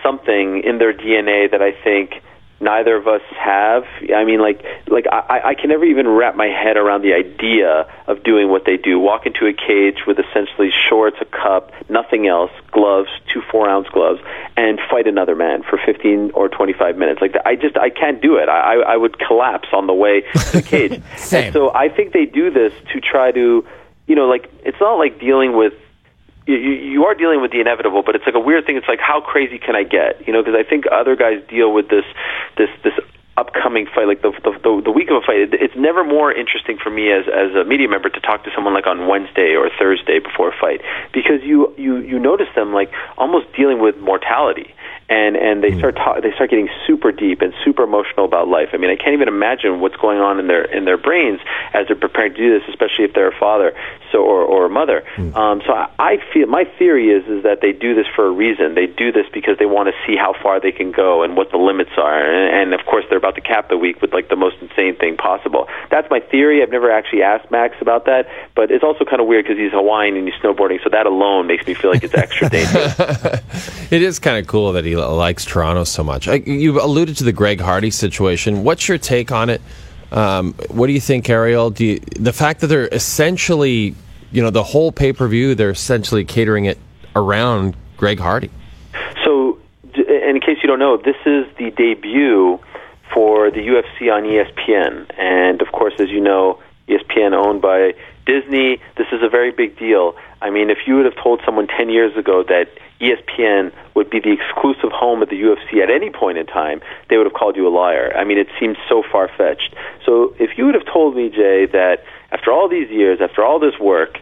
something in their DNA that I think neither of us have. I mean, like, like I, I can never even wrap my head around the idea of doing what they do. Walk into a cage with essentially shorts, a cup, nothing else, gloves, two four ounce gloves, and fight another man for 15 or 25 minutes. Like, I just, I can't do it. I, I would collapse on the way to the cage. Same. And so I think they do this to try to, you know, like, it's not like dealing with you, you are dealing with the inevitable, but it's like a weird thing. It's like how crazy can I get? You know, because I think other guys deal with this this this upcoming fight, like the the, the, the week of a fight. It, it's never more interesting for me as as a media member to talk to someone like on Wednesday or Thursday before a fight because you you you notice them like almost dealing with mortality. And and they start ta- they start getting super deep and super emotional about life. I mean, I can't even imagine what's going on in their in their brains as they're preparing to do this, especially if they're a father so or, or a mother. Um, so I, I feel my theory is is that they do this for a reason. They do this because they want to see how far they can go and what the limits are. And, and of course, they're about to cap the week with like the most insane thing possible. That's my theory. I've never actually asked Max about that, but it's also kind of weird because he's Hawaiian and he's snowboarding. So that alone makes me feel like it's extra dangerous. It is kind of cool that he likes Toronto so much. I, you alluded to the Greg Hardy situation. What's your take on it? Um, what do you think, Ariel? Do you, the fact that they're essentially, you know, the whole pay per view, they're essentially catering it around Greg Hardy. So, in case you don't know, this is the debut for the UFC on ESPN. And of course, as you know, ESPN owned by Disney. This is a very big deal. I mean, if you would have told someone 10 years ago that ESPN would be the exclusive home of the UFC at any point in time, they would have called you a liar. I mean, it seems so far fetched. So if you would have told me, Jay, that after all these years, after all this work,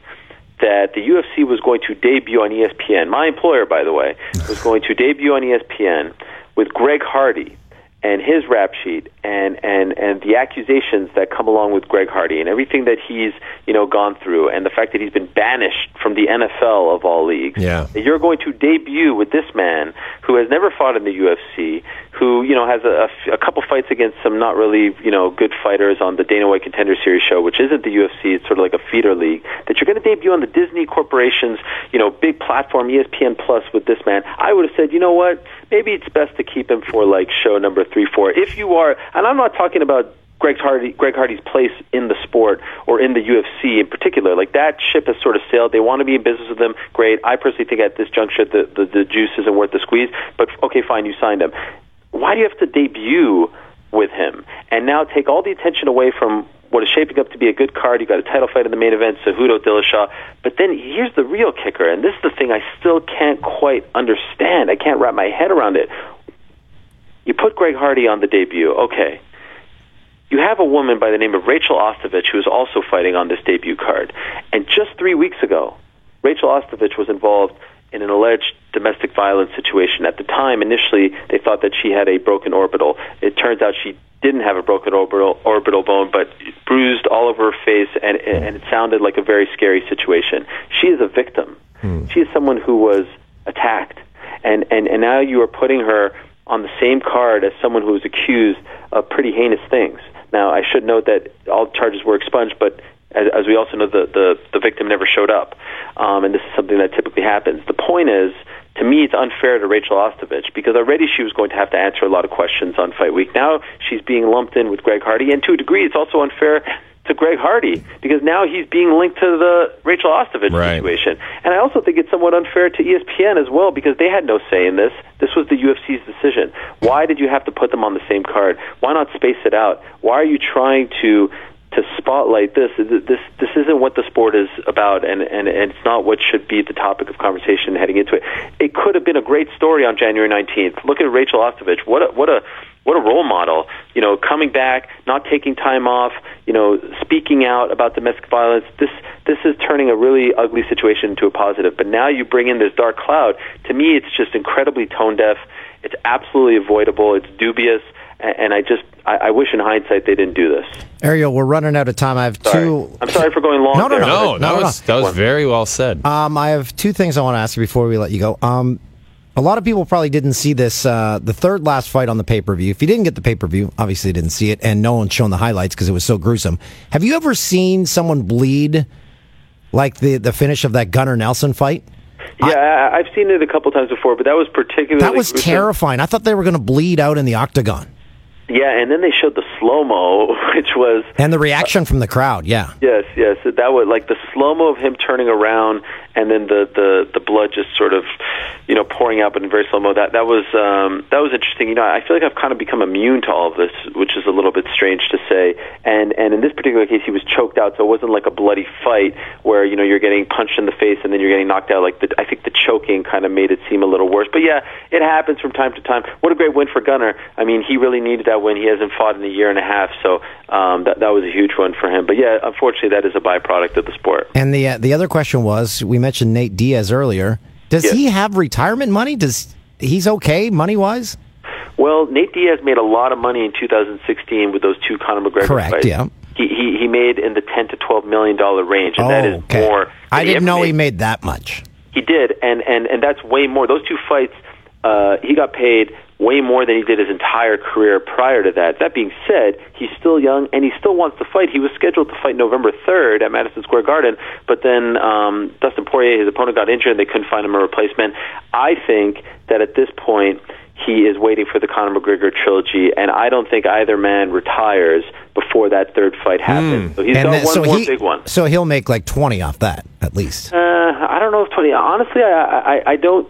that the UFC was going to debut on ESPN, my employer, by the way, was going to debut on ESPN with Greg Hardy and his rap sheet and, and, and the accusations that come along with Greg Hardy and everything that he's, you know, gone through and the fact that he's been banished from the NFL of all leagues. Yeah. That you're going to debut with this man who has never fought in the UFC, who, you know, has a couple fights against some not really, you know, good fighters on the Dana White Contender Series show, which isn't the UFC, it's sort of like a feeder league, that you're going to debut on the Disney Corporation's, you know, big platform, ESPN Plus with this man. I would have said, you know what, maybe it's best to keep him for like show number three, four. If you are, and I'm not talking about Greg Hardy, Greg Hardy's place in the sport or in the UFC in particular. Like that ship has sort of sailed. They want to be in business with them. Great. I personally think at this juncture the, the, the juice isn't worth the squeeze. But okay, fine, you signed him. Why do you have to debut with him and now take all the attention away from what is shaping up to be a good card? You got a title fight in the main event, Cejudo Dillashaw. But then here's the real kicker, and this is the thing I still can't quite understand. I can't wrap my head around it. Put Greg Hardy on the debut. Okay you have a woman by the name of Rachel Ostovich who is also fighting on this debut card. And just three weeks ago, Rachel Ostovich was involved in an alleged domestic violence situation. At the time, initially, they thought that she had a broken orbital. It turns out she didn't have a broken orbital, orbital bone, but bruised all over her face, and, and it sounded like a very scary situation. She is a victim. Hmm. She is someone who was attacked. And, and, and now you are putting her on the same card as someone who was accused of pretty heinous things. Now, I should note that all charges were expunged, but as, as we also know, the, the the victim never showed up, um, and this is something that typically happens. The point is. To me, it's unfair to Rachel Ostovich because already she was going to have to answer a lot of questions on Fight Week. Now she's being lumped in with Greg Hardy, and to a degree, it's also unfair to Greg Hardy because now he's being linked to the Rachel Ostovich Right. situation. And I also think it's somewhat unfair to ESPN as well because they had no say in this. This was the UFC's decision. Why did you have to put them on the same card? Why not space it out? Why are you trying to to spotlight this? This this isn't what the sport is about, and, and and it's not what should be the topic of conversation heading into it. It could have been a great story on January 19th. Look at Rachel Ostovich. What a, what a what a role model. You know, coming back, not taking time off, you know, speaking out about domestic violence. This this is turning a really ugly situation into a positive. But now you bring in this dark cloud. To me, it's just incredibly tone deaf. It's absolutely avoidable. It's dubious, and, and I just I, I wish in hindsight they didn't do this. Ariel, we're running out of time. I have Sorry. two. I'm sorry for going long. No, no, there. No, no, that no. was that was very well said. Um, I have two things I want to ask you before we let you go. Um, a lot of people probably didn't see this, uh, the third last fight on the pay per view. If you didn't get the pay per view, obviously didn't see it, and no one's shown the highlights because it was so gruesome. Have you ever seen someone bleed like the, the finish of that Gunnar Nelson fight? Yeah, I, I've seen it a couple times before, but that was particularly That was gruesome. terrifying. I thought they were going to bleed out in the octagon. Yeah, and then they showed the slow mo, which was And the reaction from the crowd, yeah. Yes, yes. That was like the slow mo of him turning around, and then the, the the blood just sort of, you know, pouring out, but in very slow mo. That that was um, that was interesting. You know, I feel like I've kind of become immune to all of this, which is a little bit strange to say. And and in this particular case, he was choked out, so it wasn't like a bloody fight where you know you're getting punched in the face and then you're getting knocked out. Like the, I think the choking kind of made it seem a little worse. But yeah, it happens from time to time. What a great win for Gunnar. I mean, he really needed that win. He hasn't fought in a year and a half, so um, that that was a huge one for him. But yeah, unfortunately, that is a byproduct of the sport. And the uh, the other question was, we mentioned Nate Diaz earlier. Does Yes. he have retirement money? Does he's okay money wise? Well, Nate Diaz made a lot of money in 2016 with those two Conor McGregor Correct, fights. yeah. He, he he made in the 10 to 12 million dollar range, and that is Oh, okay. more. I didn't know he made. made that much. He did, and and and that's way more. Those two fights, uh, he got paid way more than he did his entire career prior to that. That being said, he's still young and he still wants to fight. He was scheduled to fight November 3rd at Madison Square Garden, but then um, Dustin Poirier, his opponent, got injured and they couldn't find him a replacement. I think that at this point, he is waiting for the Conor McGregor trilogy, and I don't think either man retires before that third fight happens. So he's got then- one so more he, big one. So he'll make like twenty off that at least. Uh, I don't know if twenty. Honestly, I, I I don't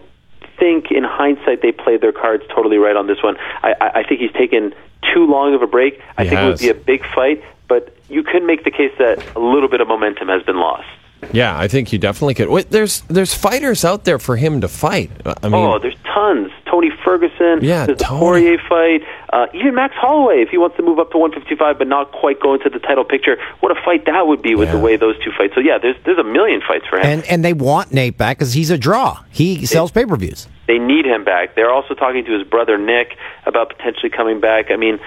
think in hindsight they played their cards totally right on this one. I I I think he's taken too long of a break. I He think it would be a big fight, but you could make the case that a little bit of momentum has been lost. Yeah, I think you definitely could. Wait, there's there's fighters out there for him to fight. I mean, oh, there's tons. Tony Ferguson. Yeah, there's the Tony. Poirier fight. Uh, even Max Holloway, if he wants to move up to 155 but not quite go into the title picture, what a fight that would be with Yeah. the way those two fight. So yeah, there's there's a million fights for him. And and they want Nate back because he's a draw. He sells pay per views. They need him back. They're also talking to his brother Nick about potentially coming back. I mean,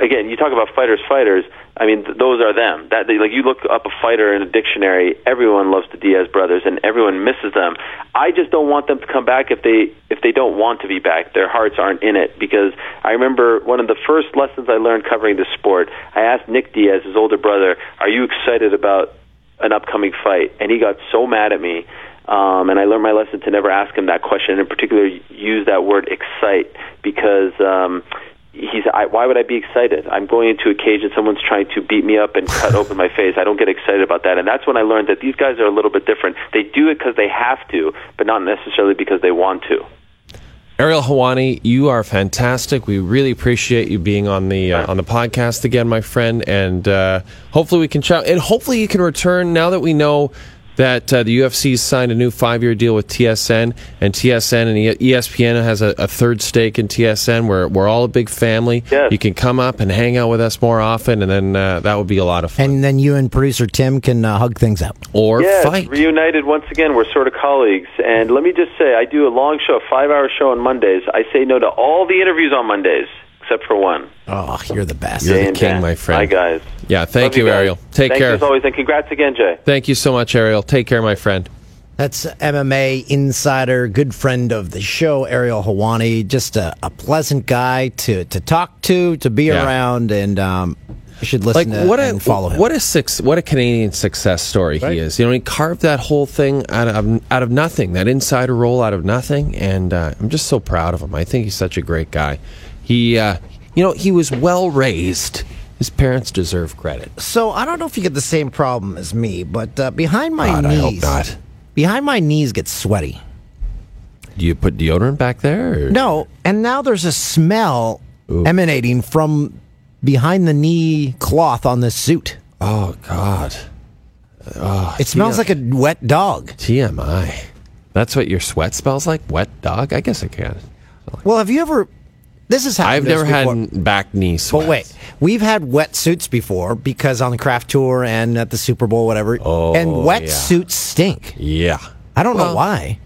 again, you talk about fighters, fighters. I mean, th- those are them. That they, like you look up a fighter in a dictionary, everyone loves the Diaz brothers, and everyone misses them. I just don't want them to come back if they if they don't want to be back. Their hearts aren't in it because I remember one of the first lessons I learned covering the sport. I asked Nick Diaz, his older brother, "Are you excited about an upcoming fight?" And he got so mad at me. Um, and I learned my lesson to never ask him that question, and in particular, use that word "excite" because um, he's. I, why would I be excited? I'm going into a cage and someone's trying to beat me up and cut open my face. I don't get excited about that, and that's when I learned that these guys are a little bit different. They do it because they have to, but not necessarily because they want to. Ariel Helwani, you are fantastic. We really appreciate you being on the uh, on the podcast again, my friend. And uh, hopefully we can chat. And hopefully you can return now that we know that uh, the UFC signed a new five year deal with TSN, and TSN and E- ESPN has a, a third stake in TSN. We're we're all a big family. Yes. You can come up and hang out with us more often, and then uh, that would be a lot of fun. And then you and producer Tim can uh, hug things out. or yes, fight. reunited once again. We're sort of colleagues. And let me just say, I do a long show, a five-hour show on Mondays. I say no to all the interviews on Mondays except for one. Oh, you're the best. You're Jay the king, Dan. my friend. Hi, guys. Yeah, thank Love you, guys. Ariel. Take Thank care. You as always, and congrats again, Jay. Thank you so much, Ariel. Take care, my friend. That's MMA insider, good friend of the show, Ariel Helwani. Just a, a pleasant guy to, to talk to, to be Yeah. around, and um, You should like listen to what a and follow him. what a six what a Canadian success story Right. he is. You know, he carved that whole thing out of out of nothing, that insider role out of nothing, and uh, I'm just so proud of him. I think he's such a great guy. He, uh, you know, he was well raised. His parents deserve credit. So I don't know if you get the same problem as me, but uh, behind my God, I hope not. behind my knees gets sweaty. Do you put deodorant back there? or- No, and now there's a smell emanating from behind the knee cloth on this suit. Oh God, It smells like a wet dog. TMI. That's what your sweat smells like. Wet dog. I guess I can. Well, have you ever? This has happened. I've never before. had back knee sweat. But wait, we've had wet suits before because on the craft tour and at the Super Bowl, whatever. Oh, and wet yeah. suits stink. Yeah. I don't know why.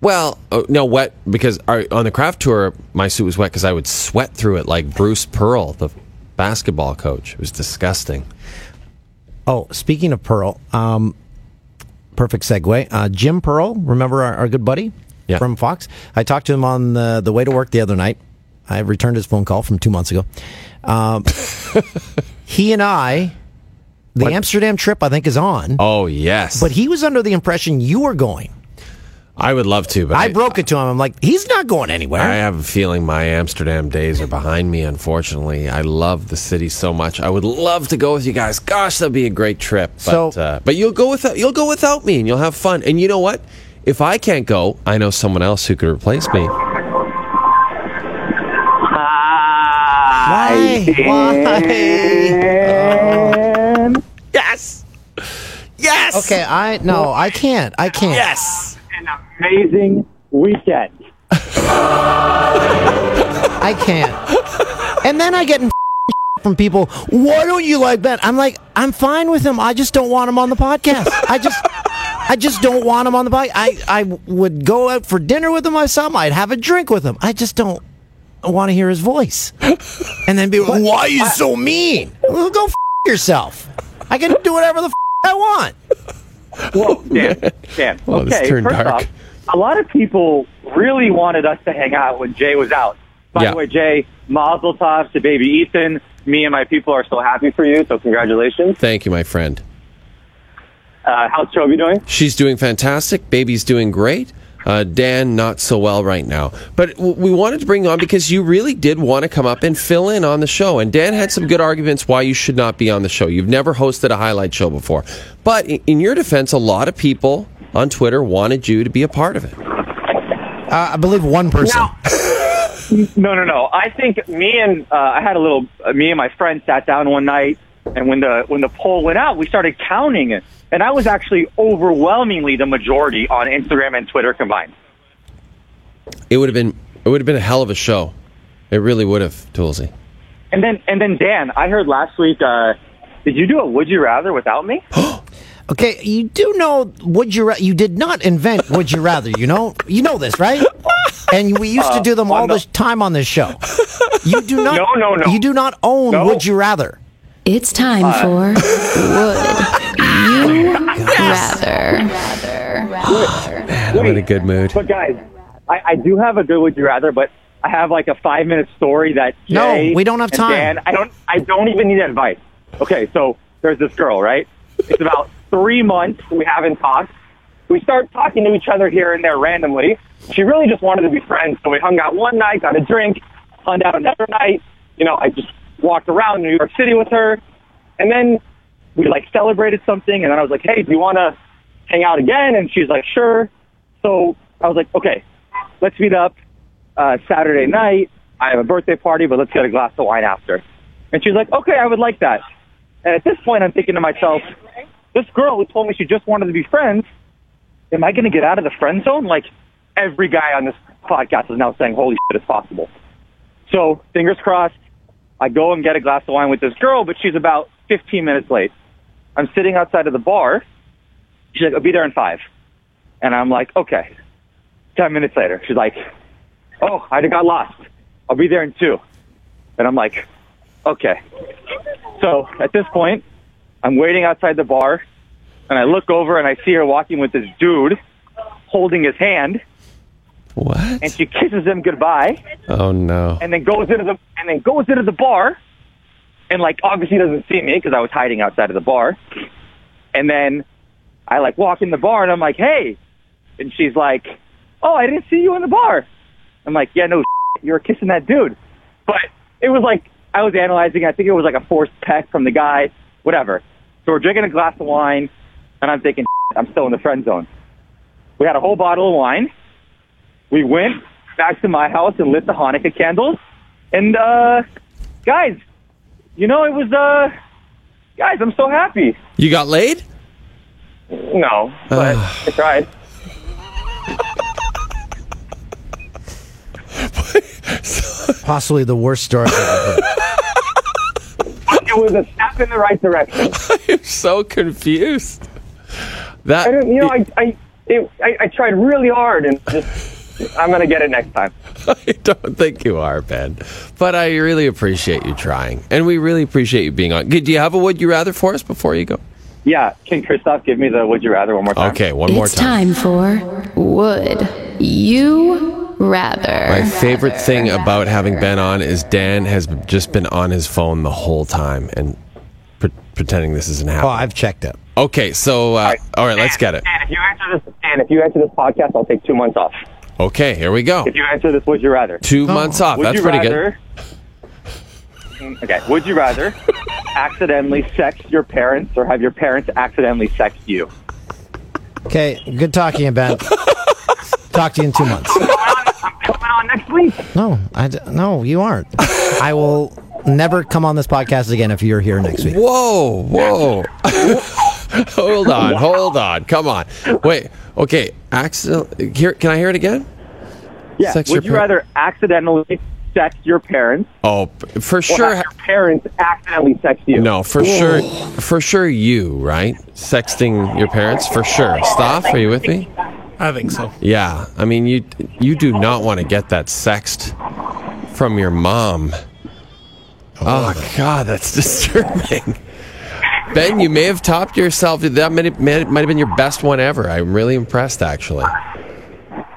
Well, oh, no, wet because our, on the craft tour, my suit was wet because I would sweat through it like Bruce Pearl, the basketball coach. It was disgusting. Oh, speaking of Pearl, um, perfect segue. Uh, Jim Pearl, remember our, our good buddy Yeah. from Fox? I talked to him on the, the way to work the other night. I returned his phone call from two months ago. Um, he and I, the What? Amsterdam trip, I think, is on. Oh yes, But he was under the impression you were going. I would love to. But I broke it to him. I'm like, he's not going anywhere. I have a feeling my Amsterdam days are behind me. Unfortunately, I love the city so much. I would love to go with you guys. Gosh, that'd be a great trip. But So- uh, but you'll go without you'll go without me, and you'll have fun. And you know what? If I can't go, I know someone else who could replace me. Why? Why? Yes, yes. Okay, I no, I can't. I can't. Yes. An amazing weekend. I can't. And then I get in from people, why don't you like Ben? I'm like, I'm fine with him. I just don't want him on the podcast. I just I just don't want him on the bike. I, I would go out for dinner with him or something. I'd have a drink with him. I just don't want to hear his voice. And then be like, why are you so mean? Well, go f- yourself. I can do whatever the f- I want. Whoa, Dan, Dan. Whoa, this okay, turned first dark. off, a lot of people really wanted us to hang out when Jay was out. By Yeah. the way, Jay, Mazel Tov to baby Ethan. Me and my people are so happy for you, so congratulations. Thank you, my friend. Uh, how's Chobi doing? She's doing fantastic. Baby's doing great. Uh, Dan, not so well right now. But we wanted to bring you on because you really did want to come up and fill in on the show. And Dan had some good arguments why you should not be on the show. You've never hosted a highlight show before. But in, in your defense, a lot of people on Twitter wanted you to be a part of it. Uh, I believe one person. No, no, no. I think me and uh, I had a little. Uh, me and my friend sat down one night, and when the when the poll went out, we started counting it, and I was actually overwhelmingly the majority on Instagram and Twitter combined. It would have been it would have been a hell of a show. It really would have, Toolsy. And then and then Dan, I heard last week. Uh, did you do a Would You Rather without me? Okay, you do know would you ra- you did not invent would you rather, you know? You know this, right? And we used to do them all on the- the time on this show. You do not No, no, no. You do not own No. would you rather. It's time for Would You Rather. Man, I'm in a good mood. But guys, I, I do have a good Would You Rather, but I have like a five minute story that No, we don't have time. Dan, I don't. I don't even need advice. Okay, so there's this girl, right? It's about three months we haven't talked. We start talking to each other here and there randomly. She really just wanted to be friends, so we hung out one night, got a drink, hung out another night. You know, I just walked around New York City with her, and then we like celebrated something, and then I was like, "Hey, do you want to hang out again?" And she's like, "Sure." So I was like, "Okay, let's meet up uh, Saturday night. I have a birthday party, but let's get a glass of wine after." And she's like, "Okay, I would like that." And at this point, I'm thinking to myself, "This girl who told me she just wanted to be friends, am I going to get out of the friend zone?" Like every guy on this podcast is now saying, "Holy shit, it's possible." So fingers crossed. I go and get a glass of wine with this girl, but she's about 15 minutes late. I'm sitting outside of the bar. She's like, I'll be there in five. And I'm like, okay. 10 minutes later, she's like, oh, I got lost. I'll be there in two. And I'm like, okay. So at this point, I'm waiting outside the bar, and I look over and I see her walking with this dude holding his hand, What? and she kisses him goodbye Oh no. and then goes into the and then goes into the bar and like obviously doesn't see me because I was hiding outside of the bar. And then I like walk in the bar and I'm like, hey, and she's like, oh, I didn't see you in the bar. I'm like, yeah, no, you were kissing that dude. But it was like I was analyzing. I think it was like a forced peck from the guy, whatever. So we're drinking a glass of wine, and I'm thinking, I'm still in the friend zone. We had a whole bottle of wine. We went back to my house and lit the Hanukkah candles. And uh, guys, you know, it was uh, guys, I'm so happy. You got laid? No, but I tried. Possibly the worst story. I've ever heard. It was a step in the right direction. I'm so confused. That I don't, you know, I I, it, I I tried really hard and just I'm gonna get it next time. I don't think you are, Ben. But I really appreciate you trying. And we really appreciate you being on. Do you have a would you rather for us before you go? Yeah, can Christoph give me the would you rather one more time? Okay, one more time. it's time. time for Would You Rather? My favorite thing about having Ben on is Dan has just been on his phone the whole time and pre- pretending this isn't happening. Oh. I've checked it. Okay, so uh, all right, let's get it. Dan, if you answer this, Dan, if you answer this podcast, I'll take two months off. Okay, here we go. If you answer this, would you rather? Two months off. Would That's you pretty good. rather, Mm, Okay. Would you rather accidentally sex your parents or have your parents accidentally sex you? Okay, good talking, to you, Ben. Talk to you in two months. Coming on next week. No, I d- no, you aren't. I will never come on this podcast again if you're here next week. Whoa, whoa. hold on, hold on. Come on. Wait. Okay. Accident. Here, can I hear it again? Yeah. Sex would you par- rather accidentally sex your parents Oh, p- for or sure. have your parents accidentally sex you? No, for sure. For sure, you right? Sexting your parents for sure. Staff, are you with me? I think so. Yeah. I mean, you you do not want to get that sexed from your mom. Oh, oh God, that's disturbing. Ben, you may have topped yourself. That might, might might have been your best one ever. I'm really impressed, actually.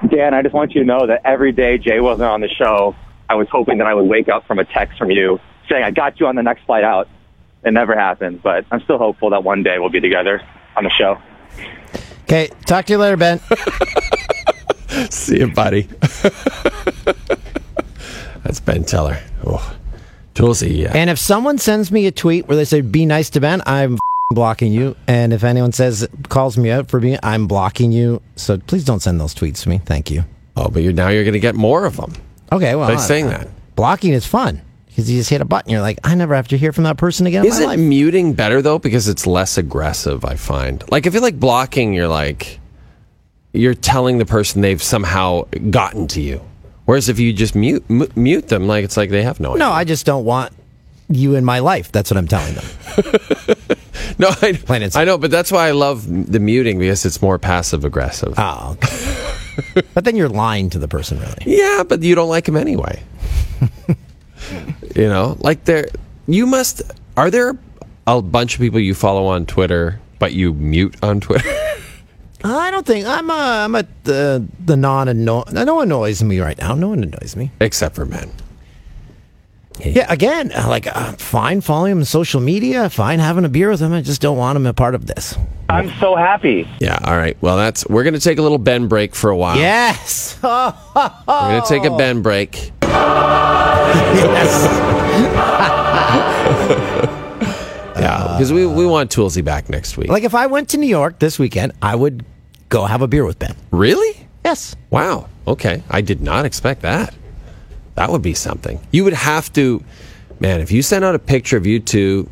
Dan, I just want you to know that every day Jay wasn't on the show, I was hoping that I would wake up from a text from you saying, I got you on the next flight out. It never happened, but I'm still hopeful that one day we'll be together on the show. Okay, talk to you later, Ben. See you, buddy. That's Ben Teller. Oh, Tulsi, yeah. And if someone sends me a tweet where they say "Be nice to Ben," I'm blocking you. And if anyone says calls me out for being, I'm blocking you. So please don't send those tweets to me. Thank you. Oh, but you're now you're going to get more of them. Okay, well, By saying that. blocking is fun because you just hit a button. You're like, I never have to hear from that person again. Isn't life. muting better though because it's less aggressive? I find. Like if you like blocking, you're like you're telling the person they've somehow gotten to you. Whereas if you just mute m- mute them, like it's like they have no. No, I just don't want you in my life. That's what I'm telling them. no, I, Plain and I know, but that's why I love the muting because it's more passive aggressive. Oh, okay. but then you're lying to the person, really. Yeah, but you don't like him anyway. you know, like there, you must. Are there a bunch of people you follow on Twitter, but you mute on Twitter? I don't think I'm. Uh, I'm at the the non anno. No one annoys me right now. No one annoys me. Except for men. Yeah, again, uh, like uh, fine following him on social media, fine having a beer with him. I just don't want him a part of this. I'm so happy. Yeah. All right. Well, that's. We're going to take a little Ben break for a while. Yes. We're going to take a Ben break. yeah, because we, we want Toolsy back next week. Like if I went to New York this weekend, I would go have a beer with Ben. really? Yes. Wow. Okay. I did not expect that. That would be something. You would have to, man, if you sent out a picture of you two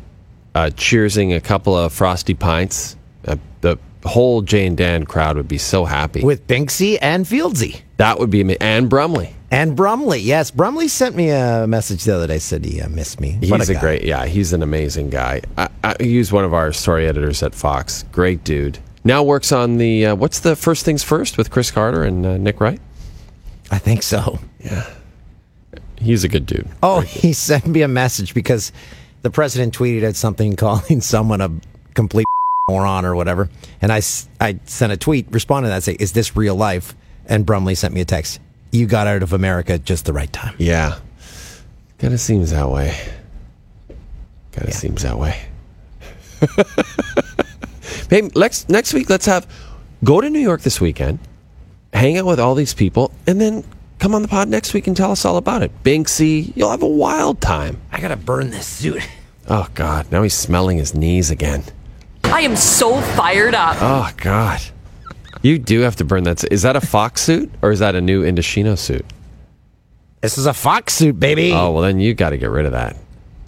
uh, cheersing a couple of frosty pints, uh, the whole Jane Dan crowd would be so happy. With Binksy and Fieldsy. That would be, ama- and Brumley. And Brumley. Yes, Brumley sent me a message the other day, said he uh, missed me. What He's a, guy. great, yeah, he's an amazing guy. I, I, he's one of our story editors at Fox. Great dude. Now works on the, uh, what's the first things first with Cris Carter and uh, Nick Wright? I think so. Yeah, he's a good dude. Oh, he sent me a message because the president tweeted at something calling someone a complete moron or whatever. And I I sent a tweet responding to that, say, Is this real life? And Brumley sent me a text. You got out of America at just the right time. Yeah. Kind of seems that way. Kind of seems that way. Hey, next next week, let's have go to New York this weekend, hang out with all these people, and then come on the pod next week and tell us all about it. Binksy, you'll have a wild time. I gotta burn this suit. Oh God, now he's smelling his knees again. I am so fired up. Oh God, you do have to burn that. Is that a fox suit or is that a new Indochino suit? This is a fox suit, baby. Oh well, then you got to get rid of that.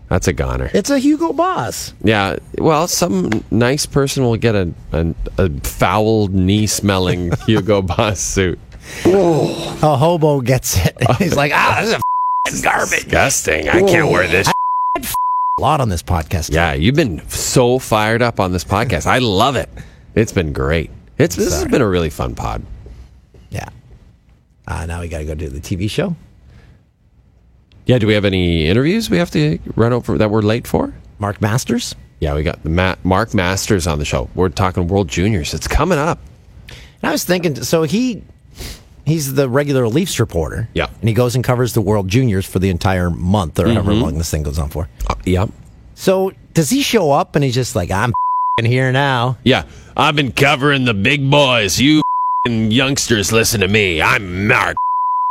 That's a goner. It's a Hugo Boss. Yeah, well, some nice person will get a a, a foul knee smelling Hugo Boss suit. A hobo gets it. He's like, ah, this is a garbage. Disgusting. I can't wear this. A lot on this podcast. Yeah, you've been so fired up on this podcast. I love it. It's been great. It's this has been a really fun pod. Yeah. Uh, now we got to go do the TV show. Yeah, do we have any interviews we have to run over that we're late for? Mark Masters. Yeah, we got the Ma- Mark Masters on the show. We're talking World Juniors. It's coming up. And I was thinking, so he he's the regular Leafs reporter. Yeah. And he goes and covers the World Juniors for the entire month or however long this thing goes on for. Uh, yeah. So does he show up and he's just like, I'm here now? Yeah, I've been covering the big boys. You youngsters listen to me. I'm Mark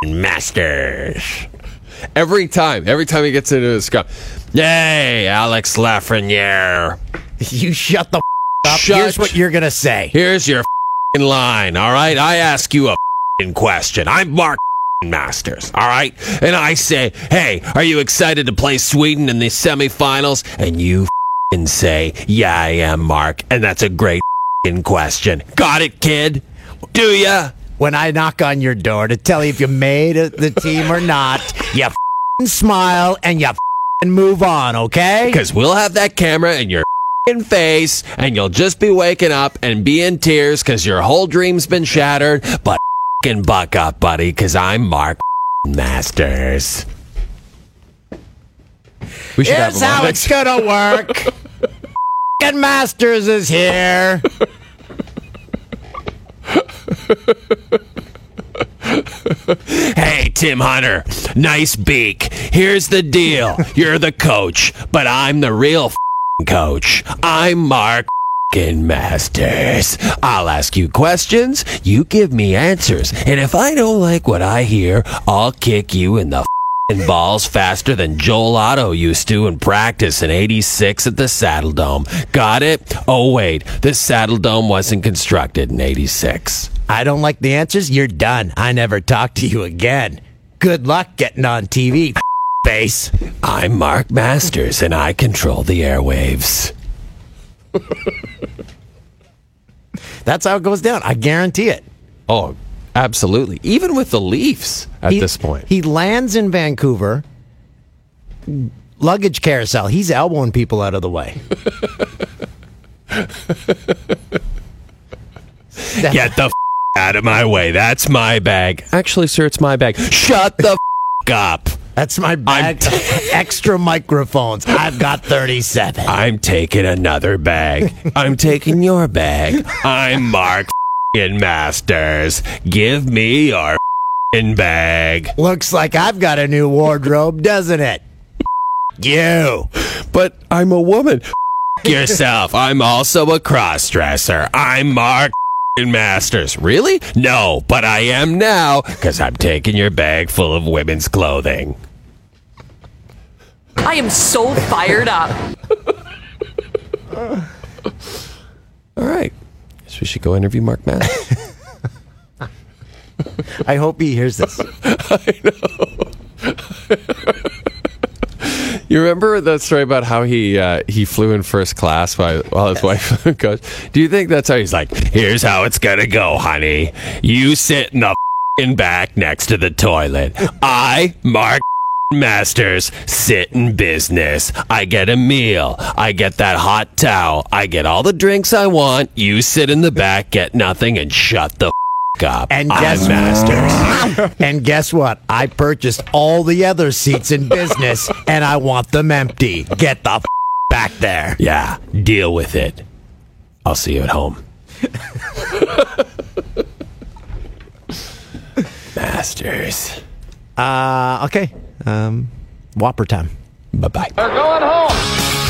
Masters. Every time, every time he gets into his scrum, yay, Alex Lafreniere. You shut the f- up. Shut- Here's what you're going to say. Here's your fing line, all right? I ask you a fing question. I'm Mark Masters, all right? And I say, hey, are you excited to play Sweden in the semifinals? And you fing say, yeah, I am, Mark. And that's a great fing question. Got it, kid? Do ya? When I knock on your door to tell you if you made the team or not, you f***ing smile and you f***ing move on, okay? Because we'll have that camera in your fing face, and you'll just be waking up and be in tears because your whole dream's been shattered. But fing buck up, buddy, because I'm Mark Masters. We should Here's on how it's gonna work. Masters is here. Hey, Tim Hunter, nice beak. Here's the deal. You're the coach, but I'm the real coach. I'm Mark Masters. I'll ask you questions, you give me answers, and if I don't like what I hear, I'll kick you in the balls faster than Joel Otto used to in practice in 86 at the Saddle Dome. Got it? Oh, wait, the Saddle Dome wasn't constructed in 86. I don't like the answers. You're done. I never talk to you again. Good luck getting on TV, face. I'm Mark Masters, and I control the airwaves. That's how it goes down. I guarantee it. Oh, absolutely. Even with the Leafs at He- this point. He lands in Vancouver. Luggage carousel. He's elbowing people out of the way. Get the out of my way. That's my bag. Actually, sir, it's my bag. Shut the f- up. That's my bag. of extra microphones. I've got 37. I'm taking another bag. I'm taking your bag. I'm Mark f***ing Masters. Give me your f***ing bag. Looks like I've got a new wardrobe, doesn't it? You. But I'm a woman. Yourself. I'm also a cross-dresser. I'm Mark Masters. Really? No, but I am now because I'm taking your bag full of women's clothing. I am so fired up. All right. Guess we should go interview Mark Masters. I hope he hears this. You remember that story about how he uh, he flew in first class while, his wife goes? Do you think that's how he's like? Here's how it's gonna go, honey. You sit in the in back next to the toilet. I, Mark Masters, sit in business. I get a meal. I get that hot towel. I get all the drinks I want. You sit in the back, get nothing, and shut the up. And I'm guess Masters. and guess what? I purchased all the other seats in business and I want them empty. Get the f- back there. Yeah, deal with it. I'll see you at home. Masters. Uh, okay. Um, Whopper time. Bye bye. They're going home.